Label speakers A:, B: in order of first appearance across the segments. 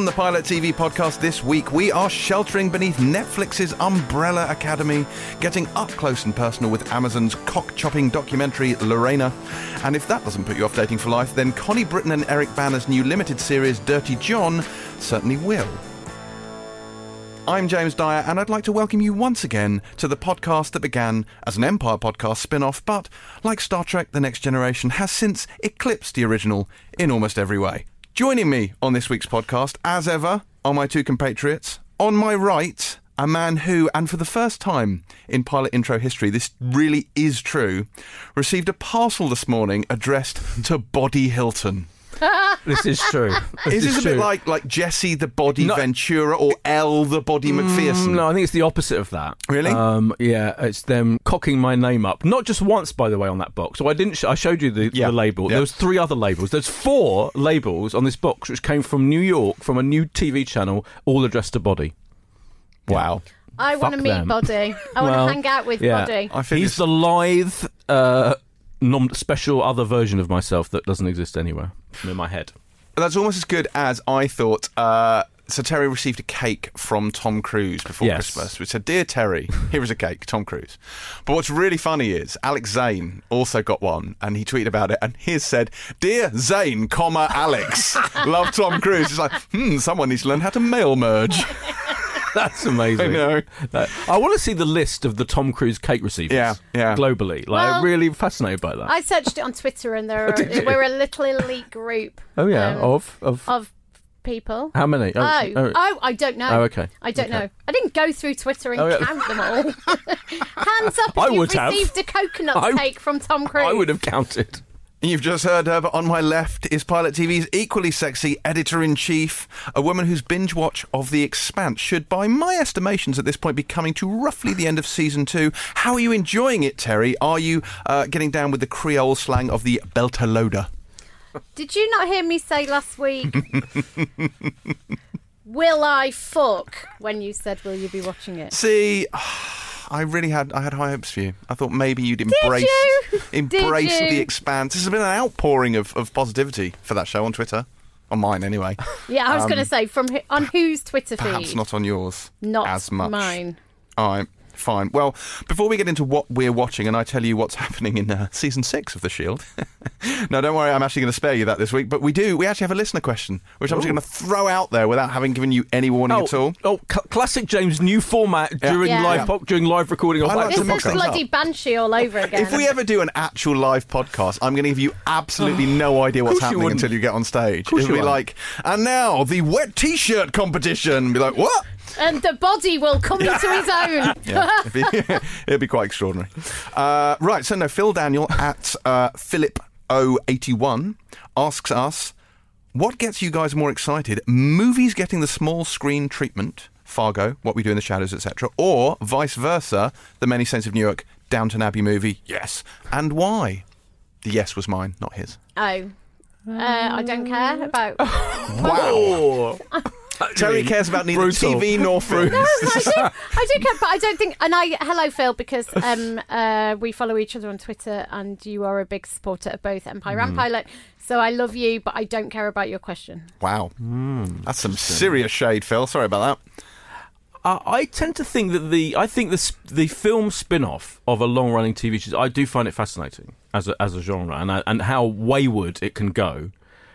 A: On the Pilot TV podcast this week, we are sheltering beneath Netflix's Umbrella Academy, getting up close and personal with Amazon's cock chopping documentary Lorena. And if that doesn't put you off dating for life, then Connie Britton and Eric Bana's new limited series Dirty John certainly will. I'm James Dyer, and I'd like to welcome you once again to the podcast that began as an Empire podcast spin off, but like Star Trek The Next Generation, has since eclipsed the original in almost every way. Joining me on this week's podcast, as ever, are my two compatriots. On my right, a man who, and for the first time in pilot intro history, this really is true, received a parcel this morning addressed to Body Hilton.
B: This is true.
A: This Is this a
B: true.
A: bit like like Jesse the Body
B: No-
A: Ventura or Elle the Body Macpherson?
B: Mm, No, I think it's the opposite of that.
A: Really?
B: Um, yeah, it's them cocking my name up. Not just once, by the way, on that box. So I didn't. Sh- I showed you the,
A: Yeah.
B: the label.
A: Yeah.
B: There was three other labels. There's four labels on this box, which came from New York, from a new TV channel, all addressed to Body.
A: Wow.
C: I want to meet
B: them.
C: Body. I want
B: Well,
C: to hang out with
B: yeah.
C: Body.
A: I think
B: He's
A: this-
B: the lithe, uh, non- special other version of myself that doesn't exist anywhere in my head.
A: That's almost as good as I thought. Uh, so Terry received a cake from Tom Cruise before
B: Yes.
A: Christmas, which said, "Dear Terry, here is a cake, Tom Cruise." But what's really funny is Alex Zane also got one, and he tweeted about it, and his said, "Dear Zane, comma Alex, love Tom Cruise." It's like, hmm, someone needs to learn how to mail merge.
B: That's amazing.
A: I know.
B: That- I want to see the list of the Tom Cruise cake receivers.
A: Yeah, yeah.
B: Globally, like
C: Well, I'm
B: really fascinated by that.
C: I searched it on Twitter, and there are,
B: Did
C: we're a little elite group.
B: oh yeah,
C: um,
B: of of
C: of people.
B: how many?
C: Oh, oh, I don't know.
B: Oh, okay.
C: I don't
B: Okay.
C: know. I didn't go through Twitter and
B: Oh, yeah.
C: count them all. Hands up if
B: I
C: you've
B: would have.
C: received a coconut
B: I-
C: cake from Tom Cruise.
B: I would have counted.
A: You've just heard her, but on my left is Pilot TV's equally sexy editor in chief, a woman whose binge watch of The Expanse should, by my estimations at this point, be coming to roughly the end of season two. How are you enjoying it, Terry? Are you uh, getting down with the Creole slang of the belter
C: Did you not hear me say last week? Will I fuck? When you said, "Will you be watching it?"
A: See, I really had I had high hopes for you. I thought maybe you'd embrace
C: you?
A: embrace? The Expanse. This has been an outpouring of, of positivity for that show on Twitter. On mine, anyway.
C: Yeah, I was going to say from who, on whose Twitter feed?
A: Um, Perhaps not on yours.
C: Not
A: as much.
C: mine.
A: All right, fine. Well, before we get into what we're watching, and I tell you what's happening in uh, season six of The Shield. no, don't worry, I'm actually going to spare you that this week. But we do. We actually have a listener question, which I'm just going to throw out there without having given you any warning
B: Oh,
A: at all.
B: oh, cl- classic James new format during
C: Yeah.
B: live
C: Yeah.
B: po- during live recording of
A: I like
C: This
B: to
A: to
C: is
A: mix
B: Podcast.
A: things
C: bloody Banshee all over again.
A: If we ever do an actual live podcast, I'm going to give you absolutely no idea what's
B: Course you
A: happening until you get on stage.
B: Course
A: It'll be
B: won't.
A: like, and now the wet T-shirt competition. Be like, what?
C: And the body will come into his own.
A: Yeah, it'd be, it'd be quite extraordinary. Uh, right, so no, Phil Daniel at uh, Philip081 asks us, what gets you guys more excited? Movies getting the small screen treatment, Fargo, What We Do in the Shadows, etc., or vice versa, The Many Saints of Newark, Downton Abbey movie, yes. And why? The yes was mine, not his.
C: Oh. Uh, I don't care about.
A: Wow. Terry cares about neither
B: Brutal.
A: TV nor films.
C: I do, I do care, but I don't think. And I hello Phil because um uh we follow each other on Twitter, and you are a big supporter of both Empire
A: Mm.
C: and Pilot. So I love you, but I don't care about your question.
A: Wow. That's some serious shade, Phil. Sorry about that.
B: Uh, I tend to think that the I think the the film spin off of a long running TV show I do find it fascinating as a, as a genre and I, and how wayward it can go.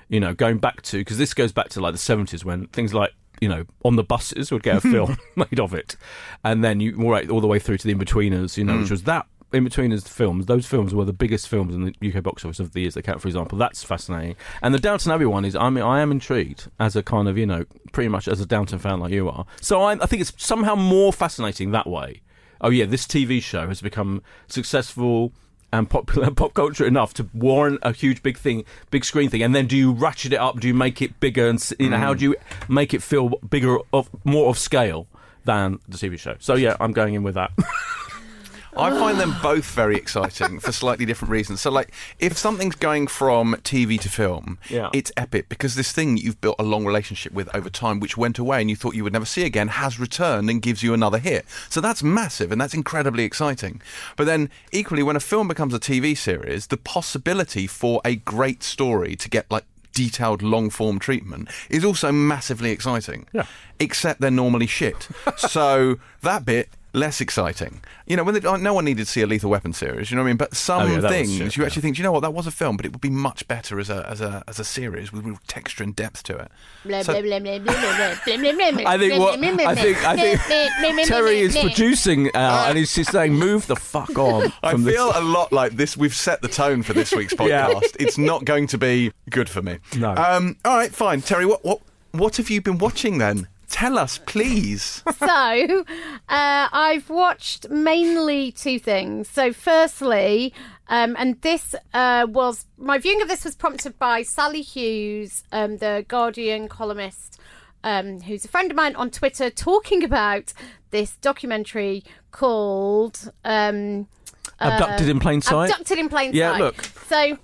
B: You know, going back to because this goes back to like the seventies when things like you know on the buses would get a film made of it, and then you all right all the way through to the Inbetweeners. You know, which mm. was that. Inbetweeners films, those films were the biggest films in the UK box office of the years they count, for example. That's fascinating. And the Downton Abbey one is, I mean, I am intrigued as a kind of, you know, pretty much as a Downton fan like you are. So I, I think it's somehow more fascinating that way. Oh, yeah, this TV show has become successful and popular pop culture enough to warrant a huge big thing, big screen thing. And then do you ratchet it up? Do you make it bigger? And, you know, how mm. do you make it feel bigger, of more of scale than the TV show? So, yeah, I'm going in with that.
A: I find them both very exciting for slightly different reasons. So, like, if something's going from TV to film,
B: Yeah.
A: it's epic because this thing you've built a long relationship with over time, which went away and you thought you would never see again, has returned and gives you another hit. So that's massive and that's incredibly exciting. But then, equally, when a film becomes a TV series, the possibility for a great story to get like detailed long form treatment is also massively exciting.
B: Yeah.
A: Except they're normally shit. so that bit less exciting. You know, when they, no one needed to see a Lethal Weapon series, you know what I mean? But some
B: oh, yeah,
A: things you
B: yeah.
A: actually think, you know what, that was a film, but it would be much better as a as a as a series with real texture and depth to it.
B: I think what I think I think Terry is producing now, and he's just saying, "Move the fuck on."
A: I feel
B: this.
A: a lot like this. We've set the tone for this week's podcast.
B: yeah.
A: It's not going to be good for me.
B: No.
A: Um, all right, fine, Terry. What what what have you been watching then? Tell us, please.
C: so uh, I've watched mainly two things. So, firstly, um, and this uh, was my viewing of this was prompted by Sali Hughes, um, the Guardian columnist, um, who's a friend of mine on Twitter, talking about this documentary called. Um,
B: Abducted in plain sight.
C: Abducted in plain Sight.
B: Yeah, look.
C: So,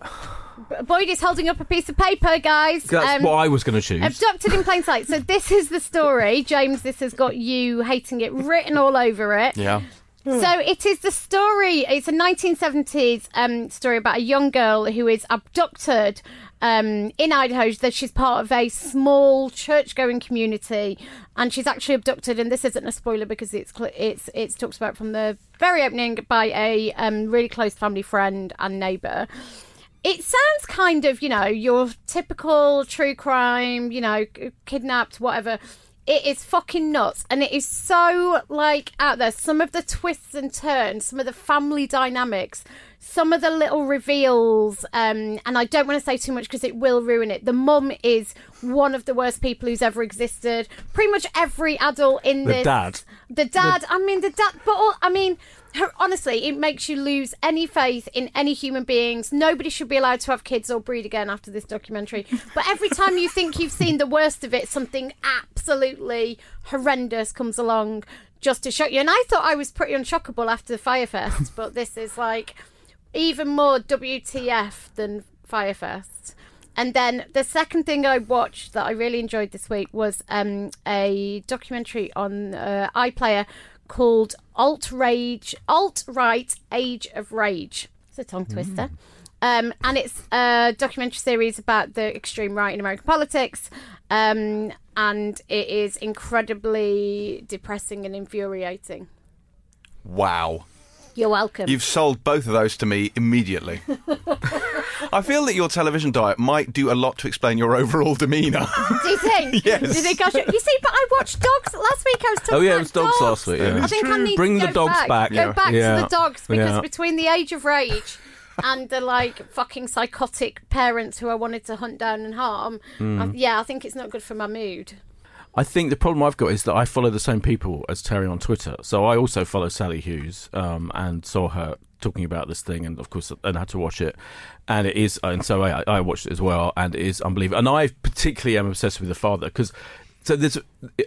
C: Boyd is holding up a piece of paper, guys.
B: That's
C: Um,
B: what I was going to choose.
C: Abducted in plain sight. So this is the story, James. This has got you hating it written all over it.
A: Yeah.
C: So it is the story. It's a 1970s um, story about a young girl who is abducted um, in Idaho. That she's part of a small church-going community, and she's actually abducted. And this isn't a spoiler because it's it's it's talked about from the very opening by a um, really close family friend and neighbour. It sounds kind of, you know, your typical true crime, you know, kidnapped, whatever. It is fucking nuts. And it is so, like, out there. Some of the twists and turns, some of the family dynamics, some of the little reveals. Um, and I don't want to say too much because it will ruin it. The mum is one of the worst people who's ever existed. Pretty much every adult in
B: The
C: this.
B: dad.
C: The dad. I mean, the dad. But all, I mean, honestly, it makes you lose any faith in any human beings. Nobody should be allowed to have kids or breed again after this documentary. But every time you think you've seen the worst of it, something absolutely horrendous comes along just to shock you. And I thought I was pretty unshockable after Fyre Fest, but this is like even more WTF than Fyre Fest. And then the second thing I watched that I really enjoyed this week was um, a documentary on uh, iPlayer called Alt Rage, Alt Right Age of Rage. It's a tongue twister. Um, and it's a documentary series about the extreme right in American politics. Um, and it is incredibly depressing and infuriating.
A: Wow.
C: You're welcome.
A: You've sold both of those to me immediately. I feel that your television diet might do a lot to explain your overall demeanour.
C: Do you think?
A: Yes.
C: Do you think I should? You see, but I watched dogs last week. I was talking
B: Oh, yeah, it
C: about
B: was dogs last week, yeah.
C: I think I need
B: Bring
C: to
B: the dogs back.
C: Go
B: Yeah.
C: back
B: Yeah.
C: to the dogs because
B: Yeah.
C: between the age of rage and the like fucking psychotic parents who I wanted to hunt down and harm,
B: Hmm.
C: I, yeah, I think it's not good for my mood.
B: I think the problem I've got is that I follow the same people as Terry on Twitter. So I also follow Sali Hughes um, and saw her talking about this thing, and of course, and had to watch it. And it is, and so I, I watched it as well, and it is unbelievable. And I particularly am obsessed with the father because. So there's,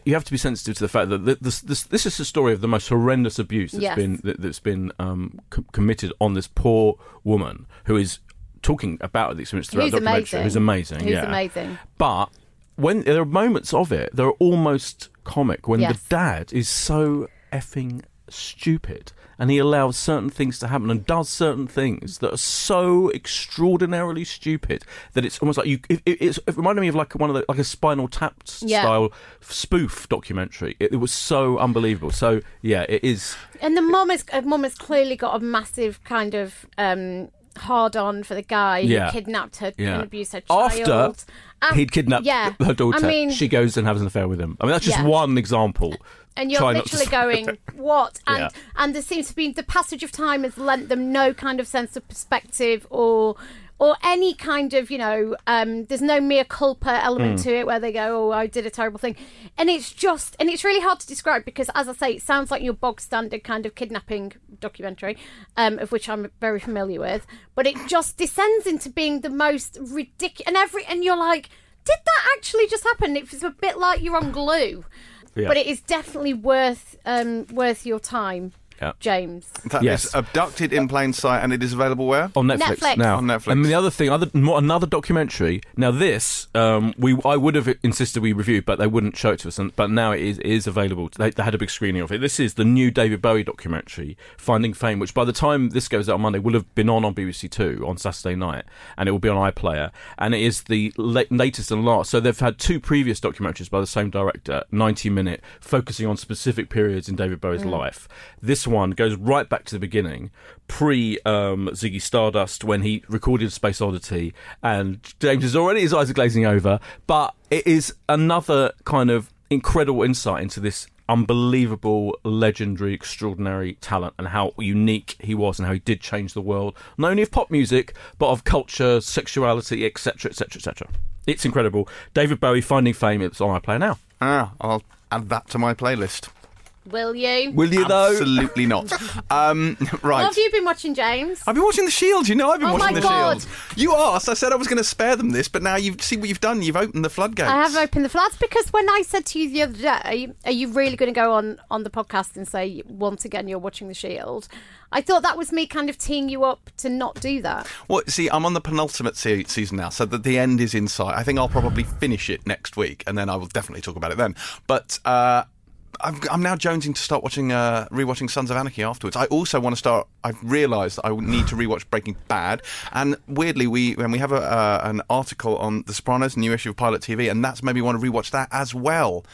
B: you have to be sensitive to the fact that this, this, this is the story of the most horrendous abuse that's
C: Yes.
B: been that, that's been um, com- committed on this poor woman who is talking about the experience throughout
C: Who's
B: the documentary.
C: amazing.
B: Who's amazing,
C: Who's
B: yeah.
C: amazing.
B: But when there are moments of it, they're almost comic when
C: Yes.
B: the dad is so effing stupid and he allows certain things to happen and does certain things that are so extraordinarily stupid that it's almost like you. It, it, it's, it reminded me of like one of the like a Spinal Tap
C: Yeah.
B: style spoof documentary. It, it was so unbelievable. So yeah, it is.
C: And the mom is uh, mum has clearly got a massive kind of um, hard on for the guy
B: Yeah.
C: who kidnapped her
B: Yeah.
C: and abused her child.
B: After
C: Af-
B: He'd kidnapped
C: yeah.
B: her daughter.
C: I mean,
B: she goes and has an affair with him. I mean, that's just
C: Yeah.
B: one example.
C: and you're
B: Try
C: literally going what and
B: Yeah.
C: and there seems to be the passage of time has lent them no kind of sense of perspective or or any kind of you know um there's no mea culpa element
B: Hmm.
C: to it where they go oh i did a terrible thing and it's just and it's really hard to describe because as i say it sounds like your bog standard kind of kidnapping documentary um of which i'm very familiar with but it just descends into being the most ridiculous and every and you're like did that actually just happen it's a bit like you're on glue
B: Yeah.
C: but it is definitely worth um, worth your time.
B: Yeah.
C: James.
A: That is
B: Yes.
A: abducted in plain sight, and it is available where?
B: on Netflix,
C: Netflix.
B: now.
A: On Netflix.
B: And the other thing, other more, another documentary. Now this, um, we I would have insisted we reviewed, but they wouldn't show it to us. And, but now it is, it is available. They, they had a big screening of it. This is the new David Bowie documentary, Finding Fame, which by the time this goes out on Monday will have been on on BBC Two on Saturday night, and it will be on iPlayer. And it is the la- latest and last. So they've had two previous documentaries by the same director, ninety minute, focusing on specific periods in David Bowie's life. This one goes right back to the beginning, pre um, Ziggy Stardust, when he recorded Space Oddity, and James is already his eyes are glazing over. But it is another kind of incredible insight into this unbelievable, legendary, extraordinary talent and how unique he was and how he did change the world, not only of pop music but of culture, sexuality, etc., etc., etc. It's incredible. David Bowie finding fame. It's on iPlayer now.
A: Ah, I'll add that to my playlist.
C: Will you?
B: Will you though?
A: Absolutely not. Um, right.
C: What have you been watching, James?
A: I've been watching The Shield. You know, I've been
C: Oh
A: watching
C: my
A: The
C: God.
A: Shield. You asked. I said I was going to spare them this, but now you see what you've done. You've opened the floodgates.
C: I have opened the floods because when I said to you the other day, "Are you really going to go on on the podcast and say once again you're watching The Shield?" I thought that was me kind of teeing you up to not do that.
A: Well, see, I'm on the penultimate se- season now, so that the end is in sight. I think I'll probably finish it next week, and then I will definitely talk about it then. But uh, I'm, I'm now jonesing to start watching, uh, rewatching Sons of Anarchy afterwards. I also want to start. I've realised that I need to rewatch Breaking Bad, and weirdly, we when we have a, uh, an article on The Sopranos, new issue of Pilot TV, and that's made me want to rewatch that as well.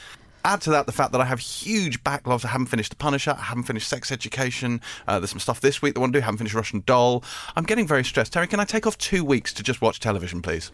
A: Add to that the fact that I have huge backlogs. I haven't finished The Punisher. I haven't finished Sex Education. Uh, there's some stuff this week that I want to do. I haven't finished Russian Doll. I'm getting very stressed. Terry, can I take off two weeks to just watch television, please?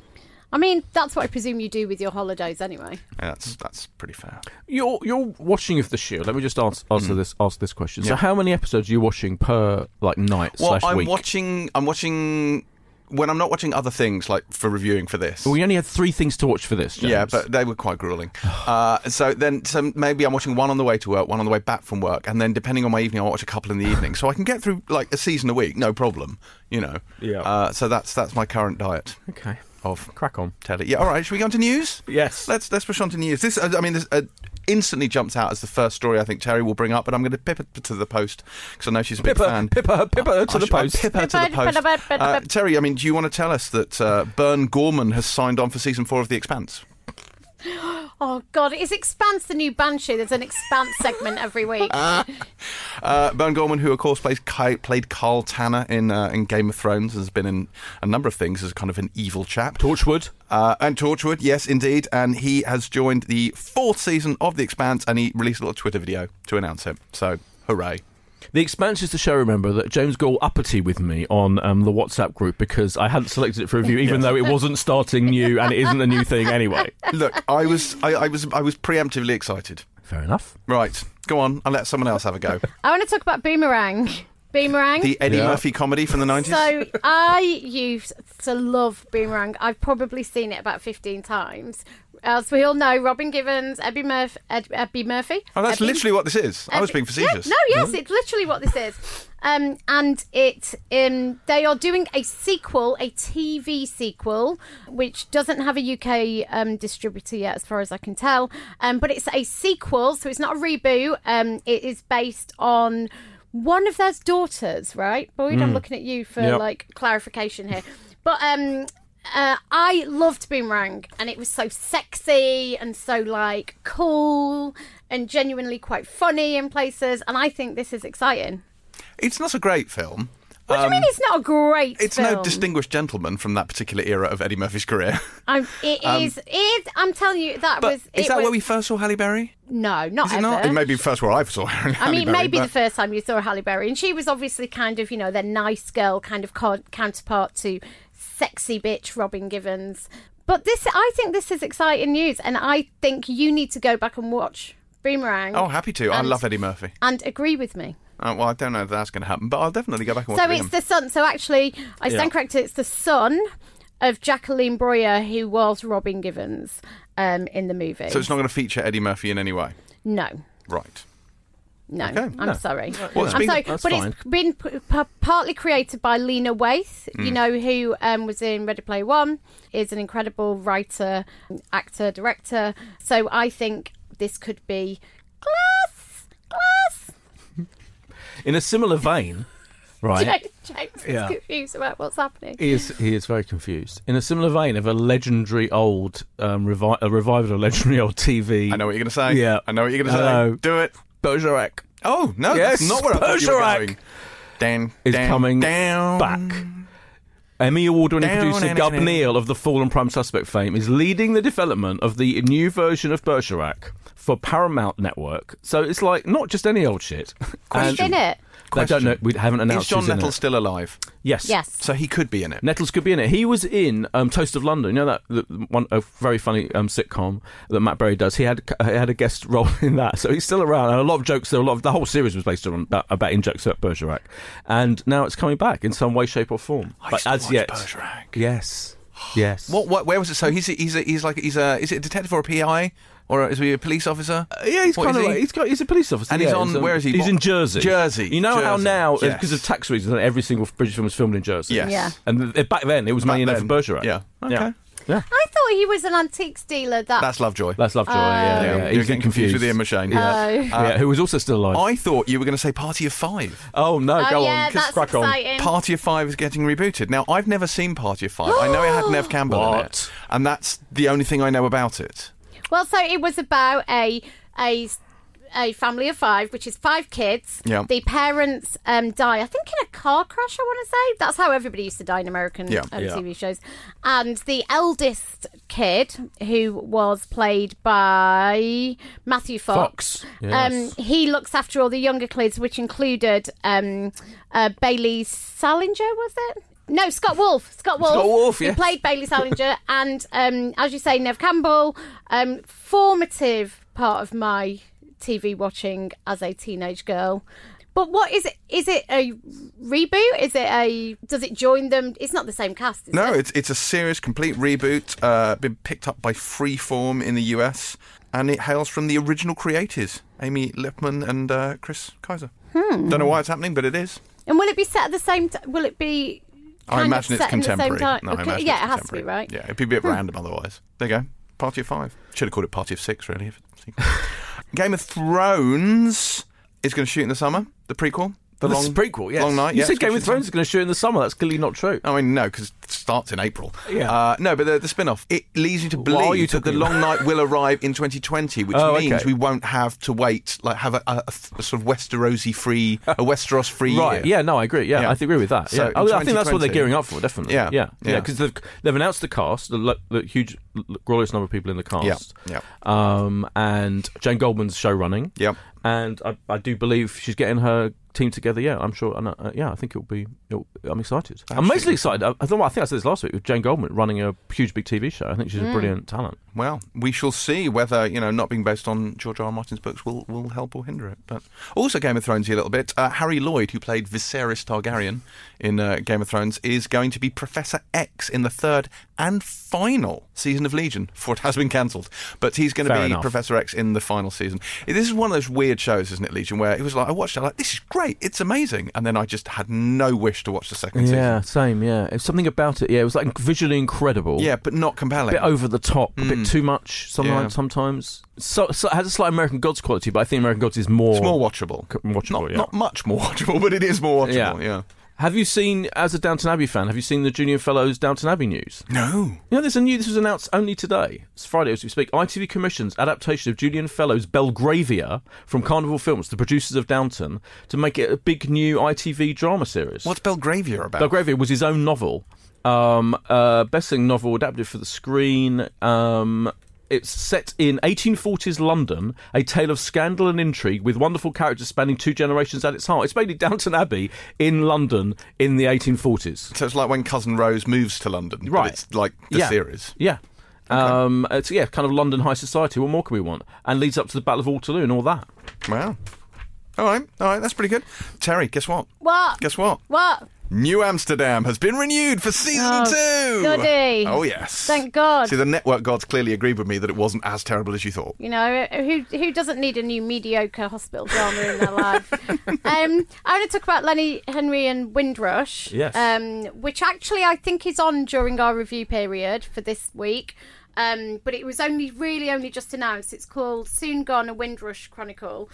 C: I mean, that's what I presume you do with your holidays anyway.
A: Yeah, that's that's pretty fair.
B: You're you're watching of the Shield. Let me just answer, answer
A: Mm.
B: this ask this question. So, how many episodes are you watching per like night
A: Well,
B: slash
A: I'm
B: week?
A: watching. I'm watching when I'm not watching other things like for reviewing for this.
B: we only had three things to watch for this. James.
A: Yeah, but they were quite grueling. Uh, so then, so maybe I'm watching one on the way to work, one on the way back from work, and then depending on my evening, I'll watch a couple in the evening. So I can get through like a season a week, no problem. You know.
B: Yeah.
A: Uh, so that's that's my current diet
B: okay,
A: of
B: crack on.
A: telly. Yeah. All right. Should we go on to news?
B: Yes.
A: Let's let's push on to news. This, I mean, this uh, instantly jumps out as the first story I think Terry will bring up, but I'm going to pip it to the post because I know she's a big
B: Pippa,
A: fan.
B: Pippa, Pippa to
A: I
B: the
A: sh-
B: post.
A: Pip her to the
C: Pippa,
A: post.
C: Pippa, Pippa,
A: Uh,
C: Pippa.
A: Terry, I mean, do you want to tell us that uh, Burn Gorman has signed on for season four of The Expanse?
C: Oh God, is Expanse the new Banshee? There's an Expanse segment every week.
A: Uh, uh, Burn Gorman, who of course plays Ki- played Karl Tanner in uh, in Game of Thrones, has been in a number of things as kind of an evil chap.
B: Torchwood.
A: Uh, and Torchwood, yes, indeed. And he has joined the fourth season of The Expanse, and he released a little Twitter video to announce it. So, hooray!
B: The Expanse is the show, remember, that James Gall uppity with me on um, the WhatsApp group because I hadn't selected it for review, even though it wasn't starting new and it isn't a new thing anyway.
A: Look, I was I, I was I was preemptively excited.
B: Fair enough.
A: Right, go on. I'll let someone else have a go.
C: I want to talk about Boomerang. Boomerang.
A: The Eddie
B: Yeah.
A: Murphy comedy from the nineties.
C: So I used to love Boomerang. I've probably seen it about 15 times. As we all know, Robin Givens, Ebbie, Murph- Ed- Ebbie Murphy.
A: oh, that's
C: Ebbie-
A: literally what this is. I was being
C: Yeah,
A: facetious.
C: no, yes, it's literally what this is. Um, and it, um, they are doing a sequel, a TV sequel, which doesn't have a UK um, distributor yet, as far as I can tell. Um, but it's a sequel, so it's not a reboot. Um, it is based on one of their daughters, right? Boyd, I'm looking at you for
B: Yep.
C: like clarification here. But um, uh, I loved Boomerang, and it was so sexy and so like cool and genuinely quite funny in places. And I think this is exciting.
A: It's not a great film.
C: What do you mean it's not a great
A: Um, It's
C: film?
A: no distinguished gentleman from that particular era of Eddie Murphy's career.
C: It is. It is. I'm telling you, that
A: Um, But
C: was.
A: is
C: it
A: that
C: was,
A: where we first saw Halle Berry?
C: No, not
A: Is it
C: ever.
A: not? It may be first where I saw Halle
C: I mean, maybe the first time you saw Halle Berry, and she was obviously kind of, you know, the nice girl kind of co- counterpart to sexy bitch Robin Givens. But this, I think, this is exciting news, and I think you need to go back and watch Boomerang.
A: Oh, happy to. I
C: And-
A: love Eddie Murphy.
C: and agree with me.
A: Uh, well, I don't know if that's going to happen, but I'll definitely go back and watch
C: So it's the son. So actually, I stand
A: Yeah.
C: corrected. It's the son of Jacqueline Broyer, who was Robin Givens um, in the movie.
A: So it's not going to feature Eddie Murphy in any way.
C: no.
A: Right.
C: No,
A: Okay.
C: I'm
B: No.
C: sorry.
A: Well, it's
C: I'm
A: been-
C: sorry,
B: that's
C: but
B: fine.
C: it's been p- p- partly created by Lena Waithe,
A: Mm.
C: you know, who um, was in Ready Player One, is an incredible writer, actor, director. So I think this could be glass, glass.
B: In a similar vein, right?
C: James, James is
B: Yeah.
C: confused about what's happening.
B: He is he is very confused. In a similar vein of a legendary old um, revi- a revival of a legendary old TV.
A: I know what you're going to say.
B: Yeah.
A: I know what you're going to
B: Hello.
A: say. Do it.
B: Bergerac
A: Oh no,
B: Yes,
A: that's not where I thought you were
B: Bergerac
A: going. Dan
B: is
A: down,
B: coming
A: down.
B: back. Emmy award-winning producer Gub. Neal of the Fallen Prime Suspect fame is leading the development of the new version of Bergerac for Paramount Network. So it's like not just any old shit.
C: Who's in it?
B: I don't know. We haven't announced.
A: Is
B: announced
A: John
B: who's in
A: Nettle still alive?
B: Yes.
C: Yes.
A: So he could be in it.
B: Nettles could be in it. He was in um, Toast of London. You know that the, the one a very funny um, sitcom that Matt Berry does. He had he had a guest role in that, so he's still around. And a lot of jokes. There, a lot of the whole series was based on about, about in jokes about Bergerac, and now it's coming back in some way, shape, or form.
A: I
B: but
A: used
B: as yet,
A: Bergerac.
B: yes, yes.
A: What, what? Where was it? So he's a, he's a, he's like he's a is it a detective or a PI or is he a police officer?
B: Uh, yeah, he's
A: What
B: kind of
A: he?
B: like, he's got he's a police officer.
A: And he's
B: yeah,
A: on-
B: um,
A: where is he?
B: He's
A: What-
B: in Jersey.
A: Jersey,
B: You know how
A: Jersey.
B: now
A: Yes.
B: because of tax reasons, every single British film was filmed in Jersey.
A: Yes.
C: Yeah.
B: And th- back then it was mainly
A: Back
B: known for
A: then,
B: Bergerac.
A: yeah. Okay.
B: Yeah. Yeah.
C: I thought he was an antiques dealer. That
A: That's Lovejoy.
B: That's Lovejoy. yeah, yeah,
A: yeah,
B: yeah.
A: you're
B: He's
A: getting confused with Ian McShane.
B: Yeah.
C: Oh.
B: yeah, who was also still alive.
A: I thought you were going to say Party of Five.
B: oh no,
C: oh
B: go
C: yeah,
B: on,
C: that's
B: crack on.
C: exciting.
A: Party of Five is getting rebooted. Now, I've never seen Party of Five. I know it had Neve Campbell in it, and that's the only thing I know about it.
C: Well, so it was about a a a family of five, which is five kids.
A: Yeah.
C: The parents um, die, I think, in a car crash. I want to say that's how everybody used to die in American
A: Yeah.
C: um,
B: Yeah.
C: TV shows. And the eldest kid, who was played by Matthew Fox,
B: Fox, yes.
C: um, he looks after all the younger kids, which included um, uh, Bailey Salinger. Was it? No, Scott Wolf. Scott Wolf.
B: Scott Wolf,
C: who
B: yes.
C: played Bailey Salinger, and um, as you say, Neve Campbell. Um, formative part of my TV watching as a teenage girl. But what is it? Is it a reboot? Is it a? Does it join them? It's not the same cast. Is
A: No,
C: it?
A: it's it's a serious, complete reboot. Uh, been picked up by Freeform in the US, and it hails from the original creators, Amy Lippman and uh, Chris Keyser.
C: Hmm.
A: Don't know why it's happening, but it is.
C: And will it be set at the same? T- will it be?
A: I imagine it's
C: set in the same
A: contemporary.
C: time?
A: No, I
C: Okay,
A: imagine
C: yeah,
A: it's
C: it has to be
A: contemporary.
C: right. Hmm.
A: Yeah, it'd be a bit random otherwise. There you go. Party of five. Should have called it Party of six, really. if it's- Game of Thrones is going to shoot in the summer. The prequel. The
B: But
A: long
B: prequel, yes.
A: Long night.
B: You
A: yeah,
B: said Game of Thrones is going to shoot in the summer. That's clearly not true.
A: I mean, no, because it starts in April.
B: Yeah.
A: Uh, no, but the, the spin off, it leads you to believe
B: you
A: that the long night will arrive in 2020, which
B: Oh,
A: means
B: okay.
A: we won't have to wait, like, have a, a, a sort of Westerosi free, a Westeros free
B: Right.
A: year.
B: Yeah. No, I agree. Yeah,
A: Yeah.
B: I agree with that.
A: So
B: Yeah. I, I think that's what they're gearing up for. Definitely.
A: Yeah,
B: Yeah.
A: yeah.
B: Yeah. Because they've they've announced the cast, the, the huge, glorious number of people in the cast.
A: Yeah,
B: Um, and Jane Goldman's show running.
A: Yep.
B: And I, I do believe she's getting her team together. Yeah, I'm sure. And, uh, yeah, I think it'll be. It'll, I'm excited. I'm mostly excited. I, I, thought, I think I said this last week with Jane Goldman running a huge big TV show. I think she's a mm. brilliant talent.
A: Well, we shall see whether you know not being based on George R. R. Martin's books will, will help or hinder it. But also Game of Thrones here a little bit. Uh, Harry Lloyd, who played Viserys Targaryen in uh, Game of Thrones, is going to be Professor X in the third and final season of Legion, for it has been cancelled. But he's going to
B: Fair
A: be
B: enough.
A: Professor X in the final season. This is one of those weird shows, isn't it, Legion? Where it was like I watched it, like this is great, it's amazing, and then I just had no wish to watch the second
B: Yeah,
A: season.
B: Yeah, same. Yeah, it's something about it. Yeah, it was like visually incredible.
A: Yeah, but not compelling.
B: a bit over the top, a bit Mm. too much. Sometimes,
A: Yeah.
B: sometimes. So, so it has a slight American Gods quality, but I think American Gods is more.
A: it's more watchable.
B: watchable.
A: Not,
B: yeah.
A: not much more watchable, but it is more watchable.
B: Yeah.
A: yeah.
B: Have you seen, as a Downton Abbey fan, have you seen the Julian Fellowes Downton Abbey news?
A: No.
B: You know, there's a new. This was announced only today. It's Friday as we speak. ITV commissions adaptation of Julian Fellowes' Belgravia from Carnival Films, the producers of Downton, to make it a big new ITV drama series.
A: What's Belgravia about?
B: Belgravia was his own novel, um, uh, best-selling novel adapted for the screen. Um, it's set in 1840s London, a tale of scandal and intrigue with wonderful characters spanning two generations at its heart. It's basically Downton Abbey in London in the 1840s.
A: so it's like when Cousin Rose moves to London. but
B: Right.
A: it's like the
B: Yeah.
A: series.
B: Yeah. Um, it's yeah, kind of London high society. What more can we want? And leads up to the Battle of Waterloo and all that.
A: Wow. All right. All right. That's pretty good. Terry, guess what?
C: What?
A: Guess what?
C: What?
A: New Amsterdam has been renewed for season
C: Oh,
A: two.
C: goody.
A: Oh yes.
C: Thank God.
A: See, the network gods clearly agreed with me that it wasn't as terrible as you thought.
C: You know, who who doesn't need a new mediocre hospital drama in their life? um, I want to talk about Lenny Henry and Windrush.
B: Yes.
C: Um, which actually I think is on during our review period for this week. Um, but it was only really only just announced. It's called Soon Gone: A Windrush Chronicle.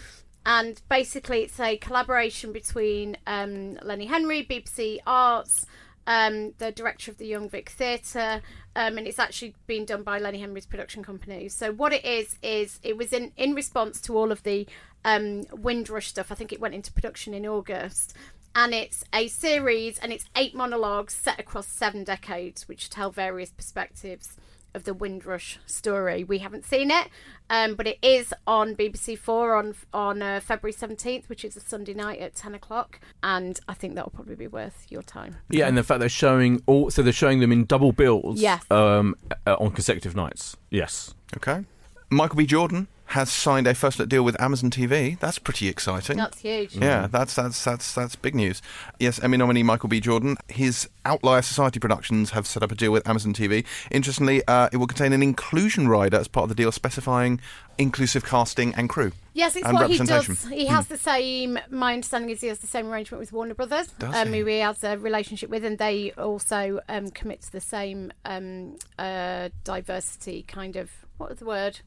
C: And basically it's a collaboration between um, Lenny Henry, BBC Arts, um, the director of the Young Vic Theatre, um, and it's actually been done by Lenny Henry's production company. So what it is is it was in in response to all of the um, Windrush stuff. I think it went into production in August. And it's a series, and it's eight monologues set across seven decades, which tell various perspectives of the Windrush story. We haven't seen it, um, but it is on BBC Four on on uh, February seventeenth, which is a Sunday night at ten o'clock, and I think that will probably be worth your time.
B: Yeah, and the fact they're showing all, so they're showing them in double bills.
C: Yes.
B: Um, uh, on consecutive nights. Yes.
A: Okay. Michael B. Jordan has signed a first look deal with Amazon TV. That's pretty exciting.
C: That's huge.
A: Yeah, that's that's that's that's big news. Yes, Emmy nominee Michael B. Jordan. His Outlier Society Productions have set up a deal with Amazon TV. Interestingly, uh, it will contain an inclusion rider as part of the deal, specifying inclusive casting and crew.
C: Yes, it's what he does. He has the same. My understanding is he has the same arrangement with Warner Brothers,
A: Does
C: um,
A: he?
C: who he has a relationship with, and they also um, commit to the same um, uh, diversity kind of. What was the word?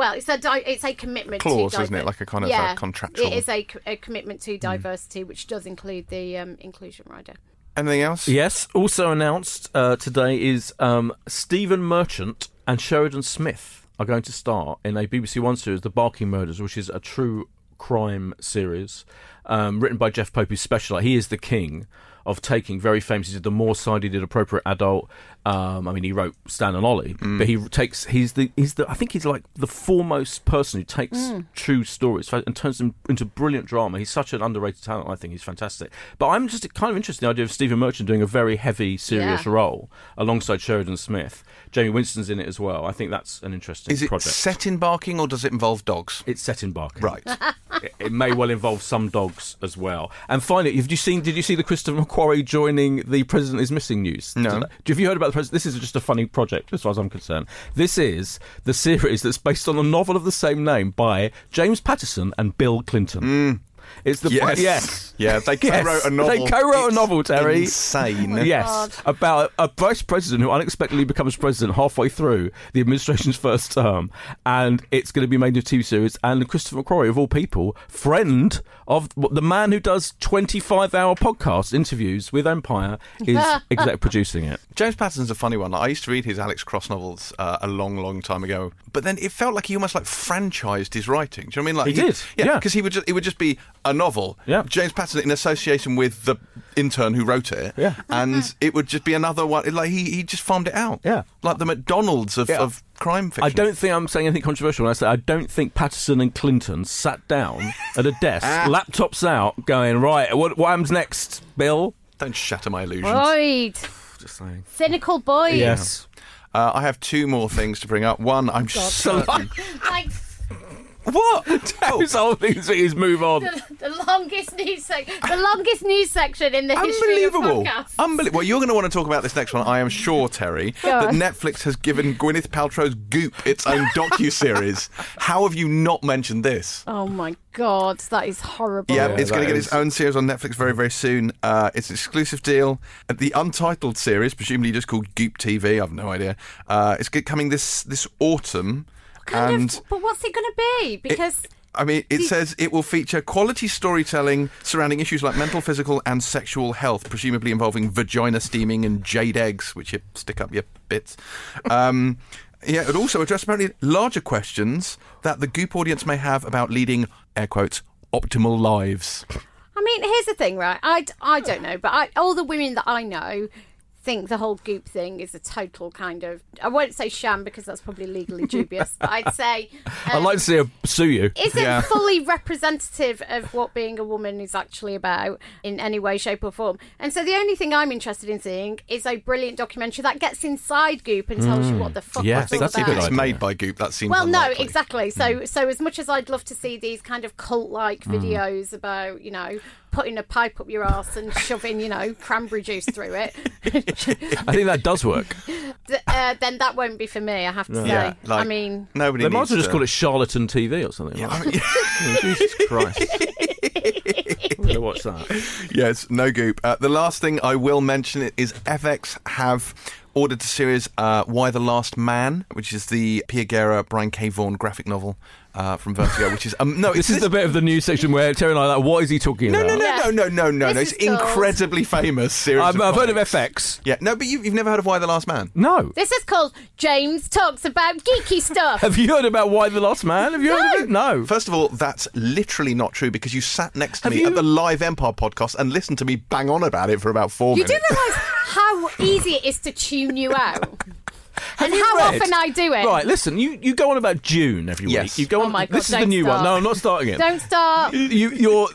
C: Well, it's a di- it's a commitment
A: Clause,
C: to
A: isn't it? Like a kind of,
C: yeah,
A: contractual-
C: It is a, c- a commitment to diversity, which does include the um, inclusion rider.
A: Anything else?
B: Yes. Also announced uh, today is um, Stephen Merchant and Sheridan Smith are going to star in a BBC One series, The Barking Murders, which is a true crime series um, written by Jeff Pope, who's specialised. He is the king of taking very famous. He did The Moorside. He did Appropriate Adult. Um, I mean, he wrote Stan and Ollie, but he takes. He's the. He's the. I think he's like the foremost person who takes true stories and turns them into brilliant drama. He's such an underrated talent. I think he's fantastic. But I'm just kind of interested in the idea of Stephen Merchant doing a very heavy, serious
C: Yeah.
B: role alongside Sheridan Smith. Jaime Winstone's in it as well. I think that's an interesting
A: Is it
B: project.
A: set in Barking or does it involve dogs?
B: it's set in Barking.
A: Right.
B: it, it may well involve some dogs as well. And finally, have you seen? Did you see the Christopher McQuarrie joining the President is Missing news?
A: No.
B: Have you heard about the President? This is just a funny project, as far as I'm concerned. This is the series that's based on a novel of the same name by James Patterson and Bill Clinton. Mm. It's the.
A: Yes.
B: yes.
A: Yeah, they
B: Yes.
A: co-wrote a novel.
B: They co-wrote a novel, Terry.
A: Insane.
B: Yes,
C: God.
B: about a vice president who unexpectedly becomes president halfway through the administration's first term, and it's going to be made into a TV series. And Christopher McQuarrie, of all people, friend of the man who does twenty-five-hour podcast interviews with Empire, is exec producing it.
A: James Patterson's a funny one. Like, I used to read his Alex Cross novels uh, a long, long time ago, but then it felt like he almost like franchised his writing. Do you know what I mean? Like
B: He did, yeah.
A: because he would just it would just be a novel.
B: Yeah.
A: James Patterson in association with the intern who wrote it.
B: Yeah.
A: and it would just be another one. Like he, he just farmed it out.
B: Yeah.
A: like the McDonald's of,
B: Yeah.
A: of crime fiction.
B: I don't think I'm saying anything controversial when I say I don't think Patterson and Clinton sat down at a desk, laptops out, going right. What, what happens next, Bill?
A: don't shatter my illusions.
C: Right.
B: Just saying.
C: cynical boy.
B: Yes.
A: Uh, I have two more things to bring up. One, I'm certain.
C: Like
B: What? His whole thing is move on.
C: the, the longest news section, the longest news section in the history of
A: Unbelievable.
C: podcasts.
A: Unbelievable. Well, you're going to want to talk about this next one, I am sure, Terry,
C: Go
A: that
C: on.
A: Netflix has given Gwyneth Paltrow's Goop its own docu-series. How have you not mentioned this?
C: oh my god, that is horrible.
A: Yeah,
B: Yeah,
A: it's going to get
B: is-
A: its own series on Netflix very, very soon. Uh, it's an exclusive deal. Uh, The untitled series, presumably just called Goop TV, I've no idea. Uh, it's coming this this autumn,
C: Kind
A: and
C: of, but what's it going to be? Because
A: I mean, it says it will feature quality storytelling surrounding issues like mental, physical, and sexual health, presumably involving vagina steaming and jade eggs, which you stick up your bits. Um, yeah, it also address apparently larger questions that the Goop audience may have about leading, air quotes, optimal lives.
C: I mean, here's the thing, right? I, I don't know, but I, all the women that I know think the whole goop thing is a total kind of I won't say sham because that's probably legally dubious, but I'd say
B: I'd
C: um,
B: like to see her sue you.
C: isn't
A: Yeah.
C: fully representative of what being a woman is actually about in any way, shape, or form. And so the only thing I'm interested in seeing is a brilliant documentary that gets inside Goop and tells you what the fuck
B: Yes,
C: it's all
B: that's a
C: about.
B: good
A: It's made by Goop. That seems
C: Well, no, exactly. So, so as much as I'd love to see these kind of cult-like videos about, you know, putting a pipe up your ass and shoving, you know, cranberry juice through it,
B: I think that does work.
C: uh, then that won't be for me. I have to say.
A: Yeah, like,
C: I mean,
A: nobody.
B: They might as well just call it Charlatan TV or something. like that. Oh, Jesus Christ. I'm going to watch that.
A: Yes, no goop. Uh, the last thing I will mention is FX have ordered the series uh, Y the Last Man, which is the Pia Guerra, Brian K. Vaughan graphic novel uh, from Vertigo, which is um, no, it's
B: This is the bit of the news section where Terry and I are like, what is he talking
A: no,
B: about?
A: no, no,
C: Yeah.
A: no, no, no, no, no. It's
C: is called-
A: incredibly famous series.
B: I've,
A: of
B: I've heard of. FX.
A: Yeah, no, but you, you've never heard of Y the Last Man?
B: No.
C: This is called James Talks About Geeky Stuff.
B: Have you heard about Y the Last Man? Have you heard of it? No.
A: First of all, that's literally not true because you sat next to
B: Have
A: me
B: you-
A: at the Live Empire podcast and listened to me bang on about it for about four
C: You do
A: minutes.
C: realise how easy it is to tune you out? and
B: you
C: how
B: read-
C: often I do it.
B: Right, listen, you, you go on about June every week.
A: Yes.
B: You go
C: Oh
B: on.
C: my God,
B: this is the
C: don't
B: new one. No, I'm not starting it.
C: Don't start.
B: You, you're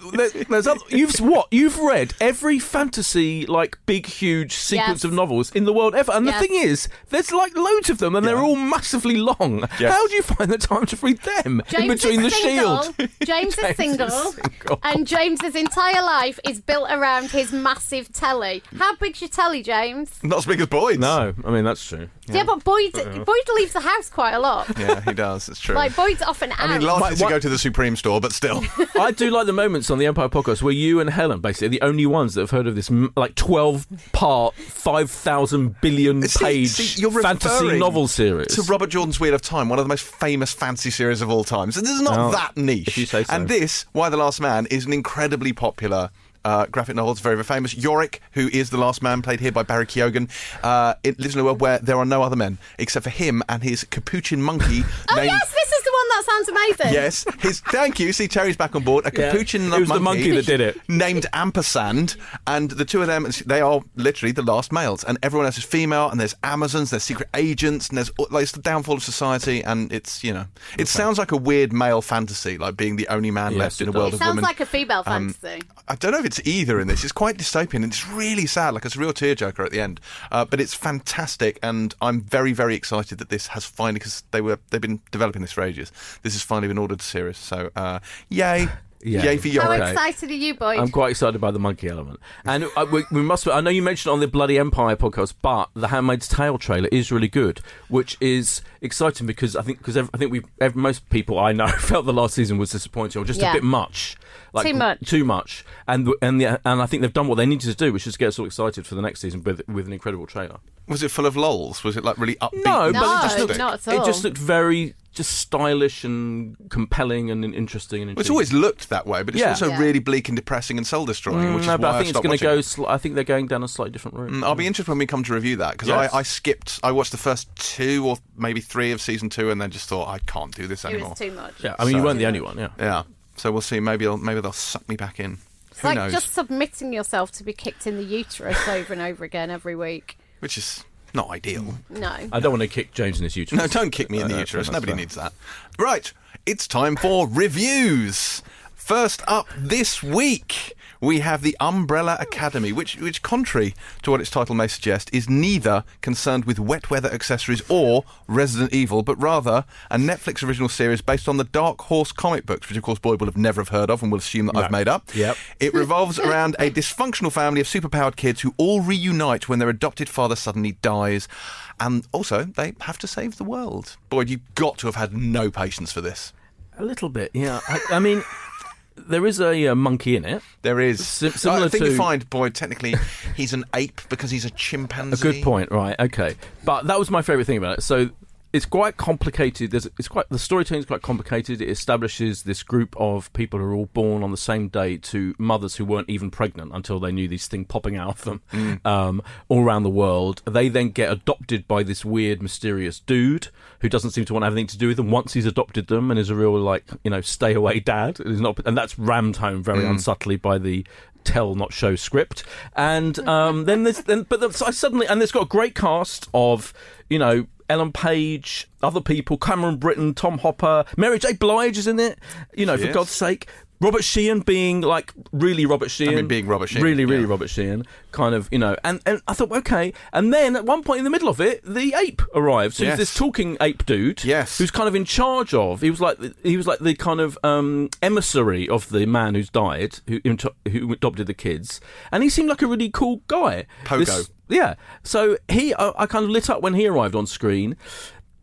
B: there's other, you've what you've read every fantasy like big huge sequence
C: Yes.
B: of novels in the world ever, and
C: Yes.
B: the thing is, there's like loads of them, and they're all massively long.
A: Yes.
B: How do you find the time to read them in
C: James
B: between the
C: is single.
B: shield?
C: James, is
B: James is
C: single,
B: single.
C: and James's entire life is built around his massive telly. How big's your telly, James?
A: Not as big as Boyd's.
B: No, I mean that's true.
C: Yeah, but Boyd Boyd leaves the house quite a lot.
A: Yeah, he does. It's true.
C: Like Boyd's often out.
A: I mean, last
B: My-
A: is to
B: what-
A: go to the Supreme store, but still.
B: I do like the moments on the Empire podcast where you and Helen basically are the only ones that have heard of this m- like twelve part, five thousand billion
A: See-
B: page
A: see, you're
B: fantasy
A: referring
B: novel series.
A: to Robert Jordan's Wheel of Time, one of the most famous fantasy series of all time. So this is not
B: Well,
A: that niche.
B: if you say so.
A: And this, Y the Last Man, is an incredibly popular. Uh, graphic novels, very, very famous. Yorick, who is the last man, played here by Barry Keoghan, uh, it lives in a world where there are no other men except for him and his capuchin monkey
C: oh
A: named.
C: yes, this is the that sounds amazing.
A: Yes, his thank you. See, Terry's back on board. A
B: Yeah.
A: capuchin
B: It was the monkey that did it.
A: named Ampersand, and the two of them, they are literally the last males, and everyone else is female. And there's Amazons, there's secret agents, and there's like it's the downfall of society. And it's you know, it sounds like a weird male fantasy, like being the only man
B: Yes,
A: left in
B: it
A: a world of women.
C: It
A: of
C: sounds
A: women.
C: like a female
A: Um,
C: fantasy.
A: I don't know if it's either in this. It's quite dystopian and it's really sad. Like it's a real tearjerker at the end, uh, but it's fantastic, and I'm very, very excited that this has finally because they were they've been developing this for ages. This has finally been ordered to series. So uh, yay,
B: Yay.
A: yay for
C: How
A: Yorick.
B: okay.
C: excited are you, Boyd?
B: I'm quite excited by the monkey element, and I, we, we must. I know you mentioned it on the Bloody Empire podcast, but the Handmaid's Tale trailer is really good, which is exciting because I think because I think we most people I know felt the last season was disappointing or just
C: Yeah.
B: a bit much, like
C: Too much.
B: too much, and and the, and I think they've done what they needed to do, which is get us all excited for the next season with with an incredible trailer.
A: Was it full of lols? Was it like really upbeat?
B: No,
C: No,
B: but it just looked,
C: not at all.
B: it just looked very just stylish and compelling and interesting and.
A: Well, it's always looked that way, but it's
B: Yeah.
A: also
C: Yeah.
A: really bleak and depressing and soul destroying,
B: Mm,
A: which is
B: no,
A: why
B: but I think it's going to go. Sl- I think they're going down a slightly different route.
A: Mm, I'll be interested when we come to review that because
B: Yes.
A: I, I skipped. I watched the first two or maybe three of season two, and then just thought I can't do this
C: it
A: anymore.
C: was too much.
B: Yeah, I mean, you weren't the only one. Yeah.
A: Yeah. So we'll see. Maybe I'll, maybe they'll suck me back in.
C: It's
A: Who
C: like
A: knows?
C: just submitting yourself to be kicked in the uterus over and over again every week.
A: Which is not ideal.
C: No.
B: I don't want to kick James in his uterus.
A: No, don't kick me in the
B: Uh,
A: uterus. Nobody
B: fair.
A: needs that. Right. It's time for reviews. First up this week, we have the Umbrella oh. Academy, which, which, contrary to what its title may suggest, is neither concerned with wet weather accessories or Resident Evil, but rather a Netflix original series based on the Dark Horse comic books, which of course Boyd will have never have heard of and will assume that I've made up.
B: Yep.
A: It revolves around a dysfunctional family of superpowered kids who all reunite when their adopted father suddenly dies. And also, they have to save the world. Boyd, you've got to have had no patience for this.
B: A little bit, yeah. I, I mean, there is a uh, monkey in it.
A: There is.
B: Sim- similar
A: I think you find, Boyd, technically, he's an ape because he's a chimpanzee.
B: A good point, right? Okay, but that was my favourite thing about it. So it's quite complicated. There's, it's quite the storytelling is quite complicated. It establishes this group of people who are all born on the same day to mothers who weren't even pregnant until they knew these thing popping out of them,
A: Mm.
B: um, all around the world. They then get adopted by this weird, mysterious dude who doesn't seem to want anything to do with them. Once he's adopted them and is a real like you know stay away dad, is not, and that's rammed home very
A: Mm.
B: unsubtly by the tell not show script. And um, then this then but the, I suddenly and it's got a great cast of you know Ellen Page other people Cameron Britton Tom Hopper Mary J. Blige is in it you know
A: She
B: for
A: is.
B: God's sake Robert Sheehan being like really Robert Sheehan
A: mean, being Robert Sheehan,
B: really really
A: yeah.
B: Robert Sheehan kind of you know and and I thought okay and then at one point in the middle of it the ape arrives so
A: Yes.
B: this talking ape dude
A: Yes.
B: who's kind of in charge of. He was like he was like the kind of um, emissary of the man who's died, who who adopted the kids, and he seemed like a really cool guy.
A: Pogo.
B: yeah. So he, I, I kind of lit up when he arrived on screen.